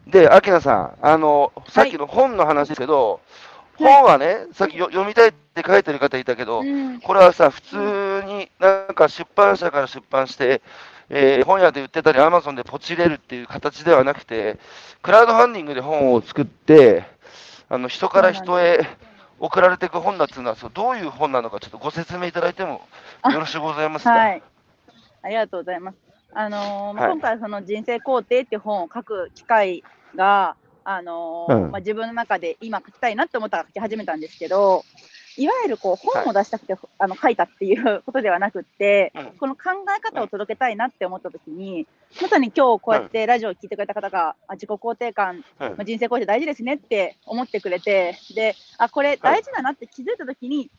で、アキナさん、あの、さっきの本の話ですけど、はい、本はね、さっき読みたいって書いてる方いたけど、うん、これはさ、普通になんか出版社から出版して、えー本屋で売ってたり、アマゾンでポチれるっていう形ではなくて、クラウドファンディングで本を作って、あの人から人へ送られていく本だっていうのは、そうどういう本なのか、ちょっとご説明いただいてもよろしゅうございますか？はい。ありがとうございます。あのーまあはい。今回その人生工程っていう本を書く機会が、あのーうん。まあ、自分の中で今書きたいなって思ったから書き始めたんですけど、いわゆるこう本を出したくて、あの書いたっていうことではなくって、うん。この考え方を届けたいなって思った時に、まさに今日こうやってラジオを聞いてくれた方が、あ自己肯定感うん。まあ、人生工程大事ですねって思ってくれて、で、あ、これ大事だなって気づいたときに、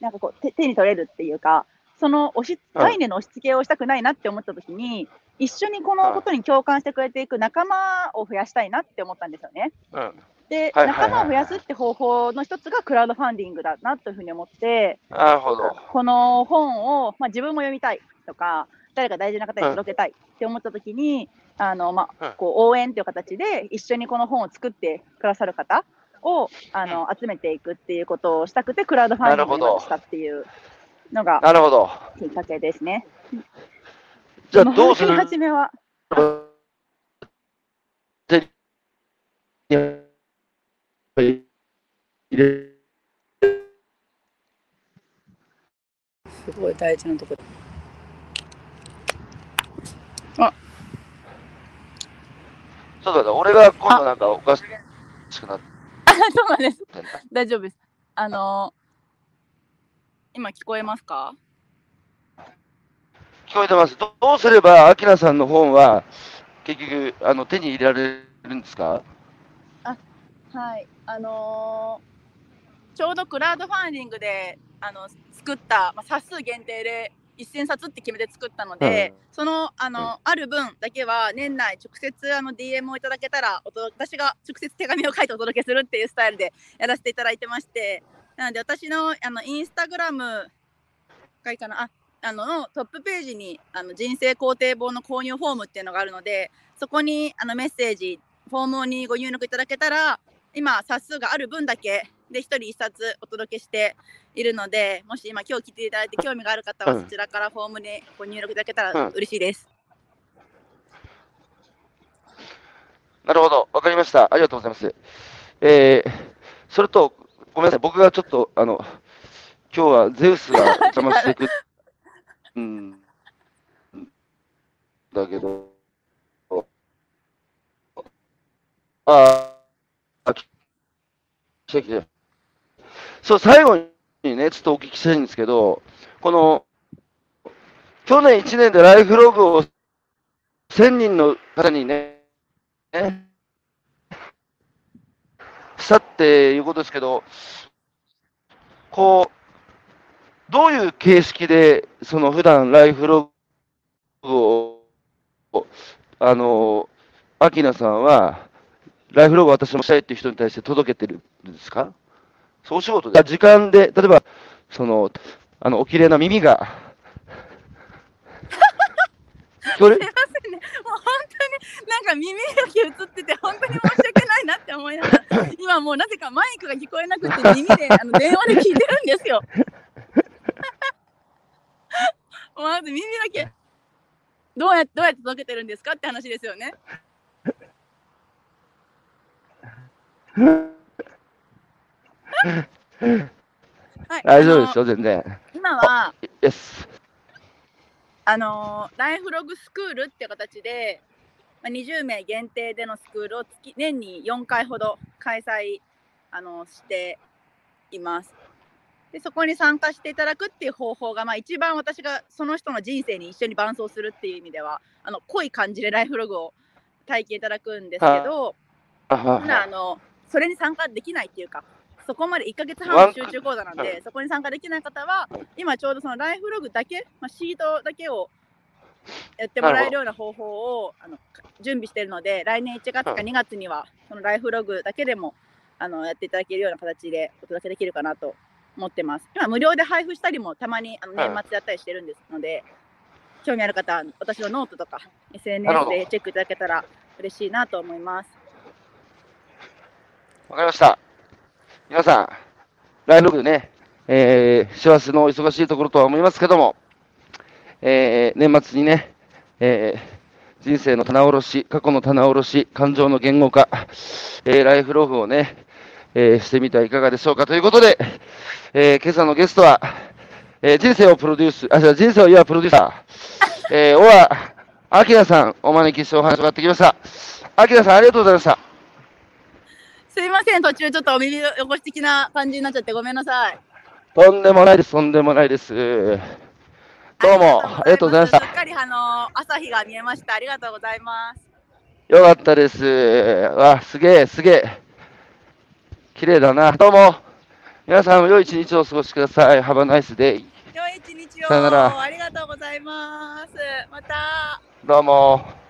なんかこう手、手に取れるっていうか、その押しうん概念の押し付けをしたくないなって思ったときに、一緒にこのことに共感してくれていく仲間を増やしたいなって思ったんですよね。うんで、はいはいはい仲間を増やすって方法の一つがクラウドファンディングだなというふうに思って、なるほど。この本を、まあ、自分も読みたいとか、誰か大事な方に届けたいって思ったときに、あのまうんあ、こう応援という形で一緒にこの本を作ってくださる方をあの集めていくっていうことをしたくて、クラウドファンディングを今したっていうのがなるほど。きっかけですね。じゃあ、どうする？まあ初めはすごい大事なところ。そうだね、俺が今度なんかおかしくなってあ、そうなんです。大丈夫です。あの今聞こえますか？聞こえてます。どどうすれば、アキナさんの本は、結局、あの手に入れられるんですか？はい、あのーちょうどクラウドファンディングであの作った、まあ、冊数限定で1000冊って決めて作ったので、そのあの、ある分だけは年内直接あの DM をいただけたらお届私が直接手紙を書いてお届けするっていうスタイルでやらせていただいてましてなので私のあのインスタグラムがいいかなああののトップページにあの人生肯定本の購入フォームっていうのがあるのでそこにあのメッセージフォームにご入力いただけたら今冊数がある分だけで1人1冊お届けしているのでもし今今日来ていただいて興味がある方はうんそちらからフォームにご入力いただけたうんら嬉しいです。なるほど、わかりました。ありがとうございます。えー、それと、ごめんなさい、僕がちょっと、あの、今日はゼウスが邪魔してくる、うん、だけど、ああ、来て来て。そう、最後にね、ちょっとお聞きしたいんですけど、この、去年1年でライフログを1000人の方にね、ねしたっていうことですけど、こう、どういう形式で、その普段ライフログを、あの、アキナさんは、ライフログを私もしたいっていう人に対して届けてるんですか？そうお仕事で、時間で、例えば、その、あの、お綺麗な耳が、すいませんね、もう本当になんか耳だけ映ってて本当に申し訳ないなって思いながら今もうなぜかマイクが聞こえなくて耳であの電話で聞いてるんですよ。まず耳だけどうやどうやって届けてるんですかって話ですよね。はい、大丈夫ですよ、全然。今は。あのーライフログスクールっていう形で、まあ、20名限定でのスクールを月年に4回ほど開催、あのーしています。でそこに参加していただくっていう方法が、まあ、一番私がその人の人生に一緒に伴走するっていう意味ではあの濃い感じでライフログを体験いただくんですけど、ただあのそれに参加できないっていうかそこまで1ヶ月半の集中講座なんでそこに参加できない方は今ちょうどそのライフログだけ、まあ、シートだけをやってもらえるような方法をあの準備しているので来年1月か2月にはそのライフログだけでもあのやっていただけるような形でお届けできるかなと思ってます。今無料で配布したりもたまにあの年末やったりしてるんですので興味ある方は私のノートとか SNS でチェックいただけたら嬉しいなと思います。わかりました。皆さん、ラインログでね、えー、幸せの忙しいところとは思いますけども、えー、年末にね、えー人生の棚卸し、過去の棚卸し、感情の言語化、えーライフログをね、えーしてみてはいかがでしょうかということで、えー今朝のゲストは、えー人生をプロデュース、あ、じゃ人生を祝うプロデューサー、えー、小和明さん、お招きしてお話を伺ってきました。明さん、ありがとうございました。すいません、途中ちょっとお耳汚し的な感じになっちゃってごめんなさい。とんでもないです、とんでもないです。どうも、ありがとうございましたす。っかりあの朝日が見えました。ありがとうございます。よかったです。わ、すげえ、すげえ。綺麗だな。どうも。皆さんも良い一日をお過ごしください。Have a nice day. 良い一日を。さよならありがとうございます。また。どうも。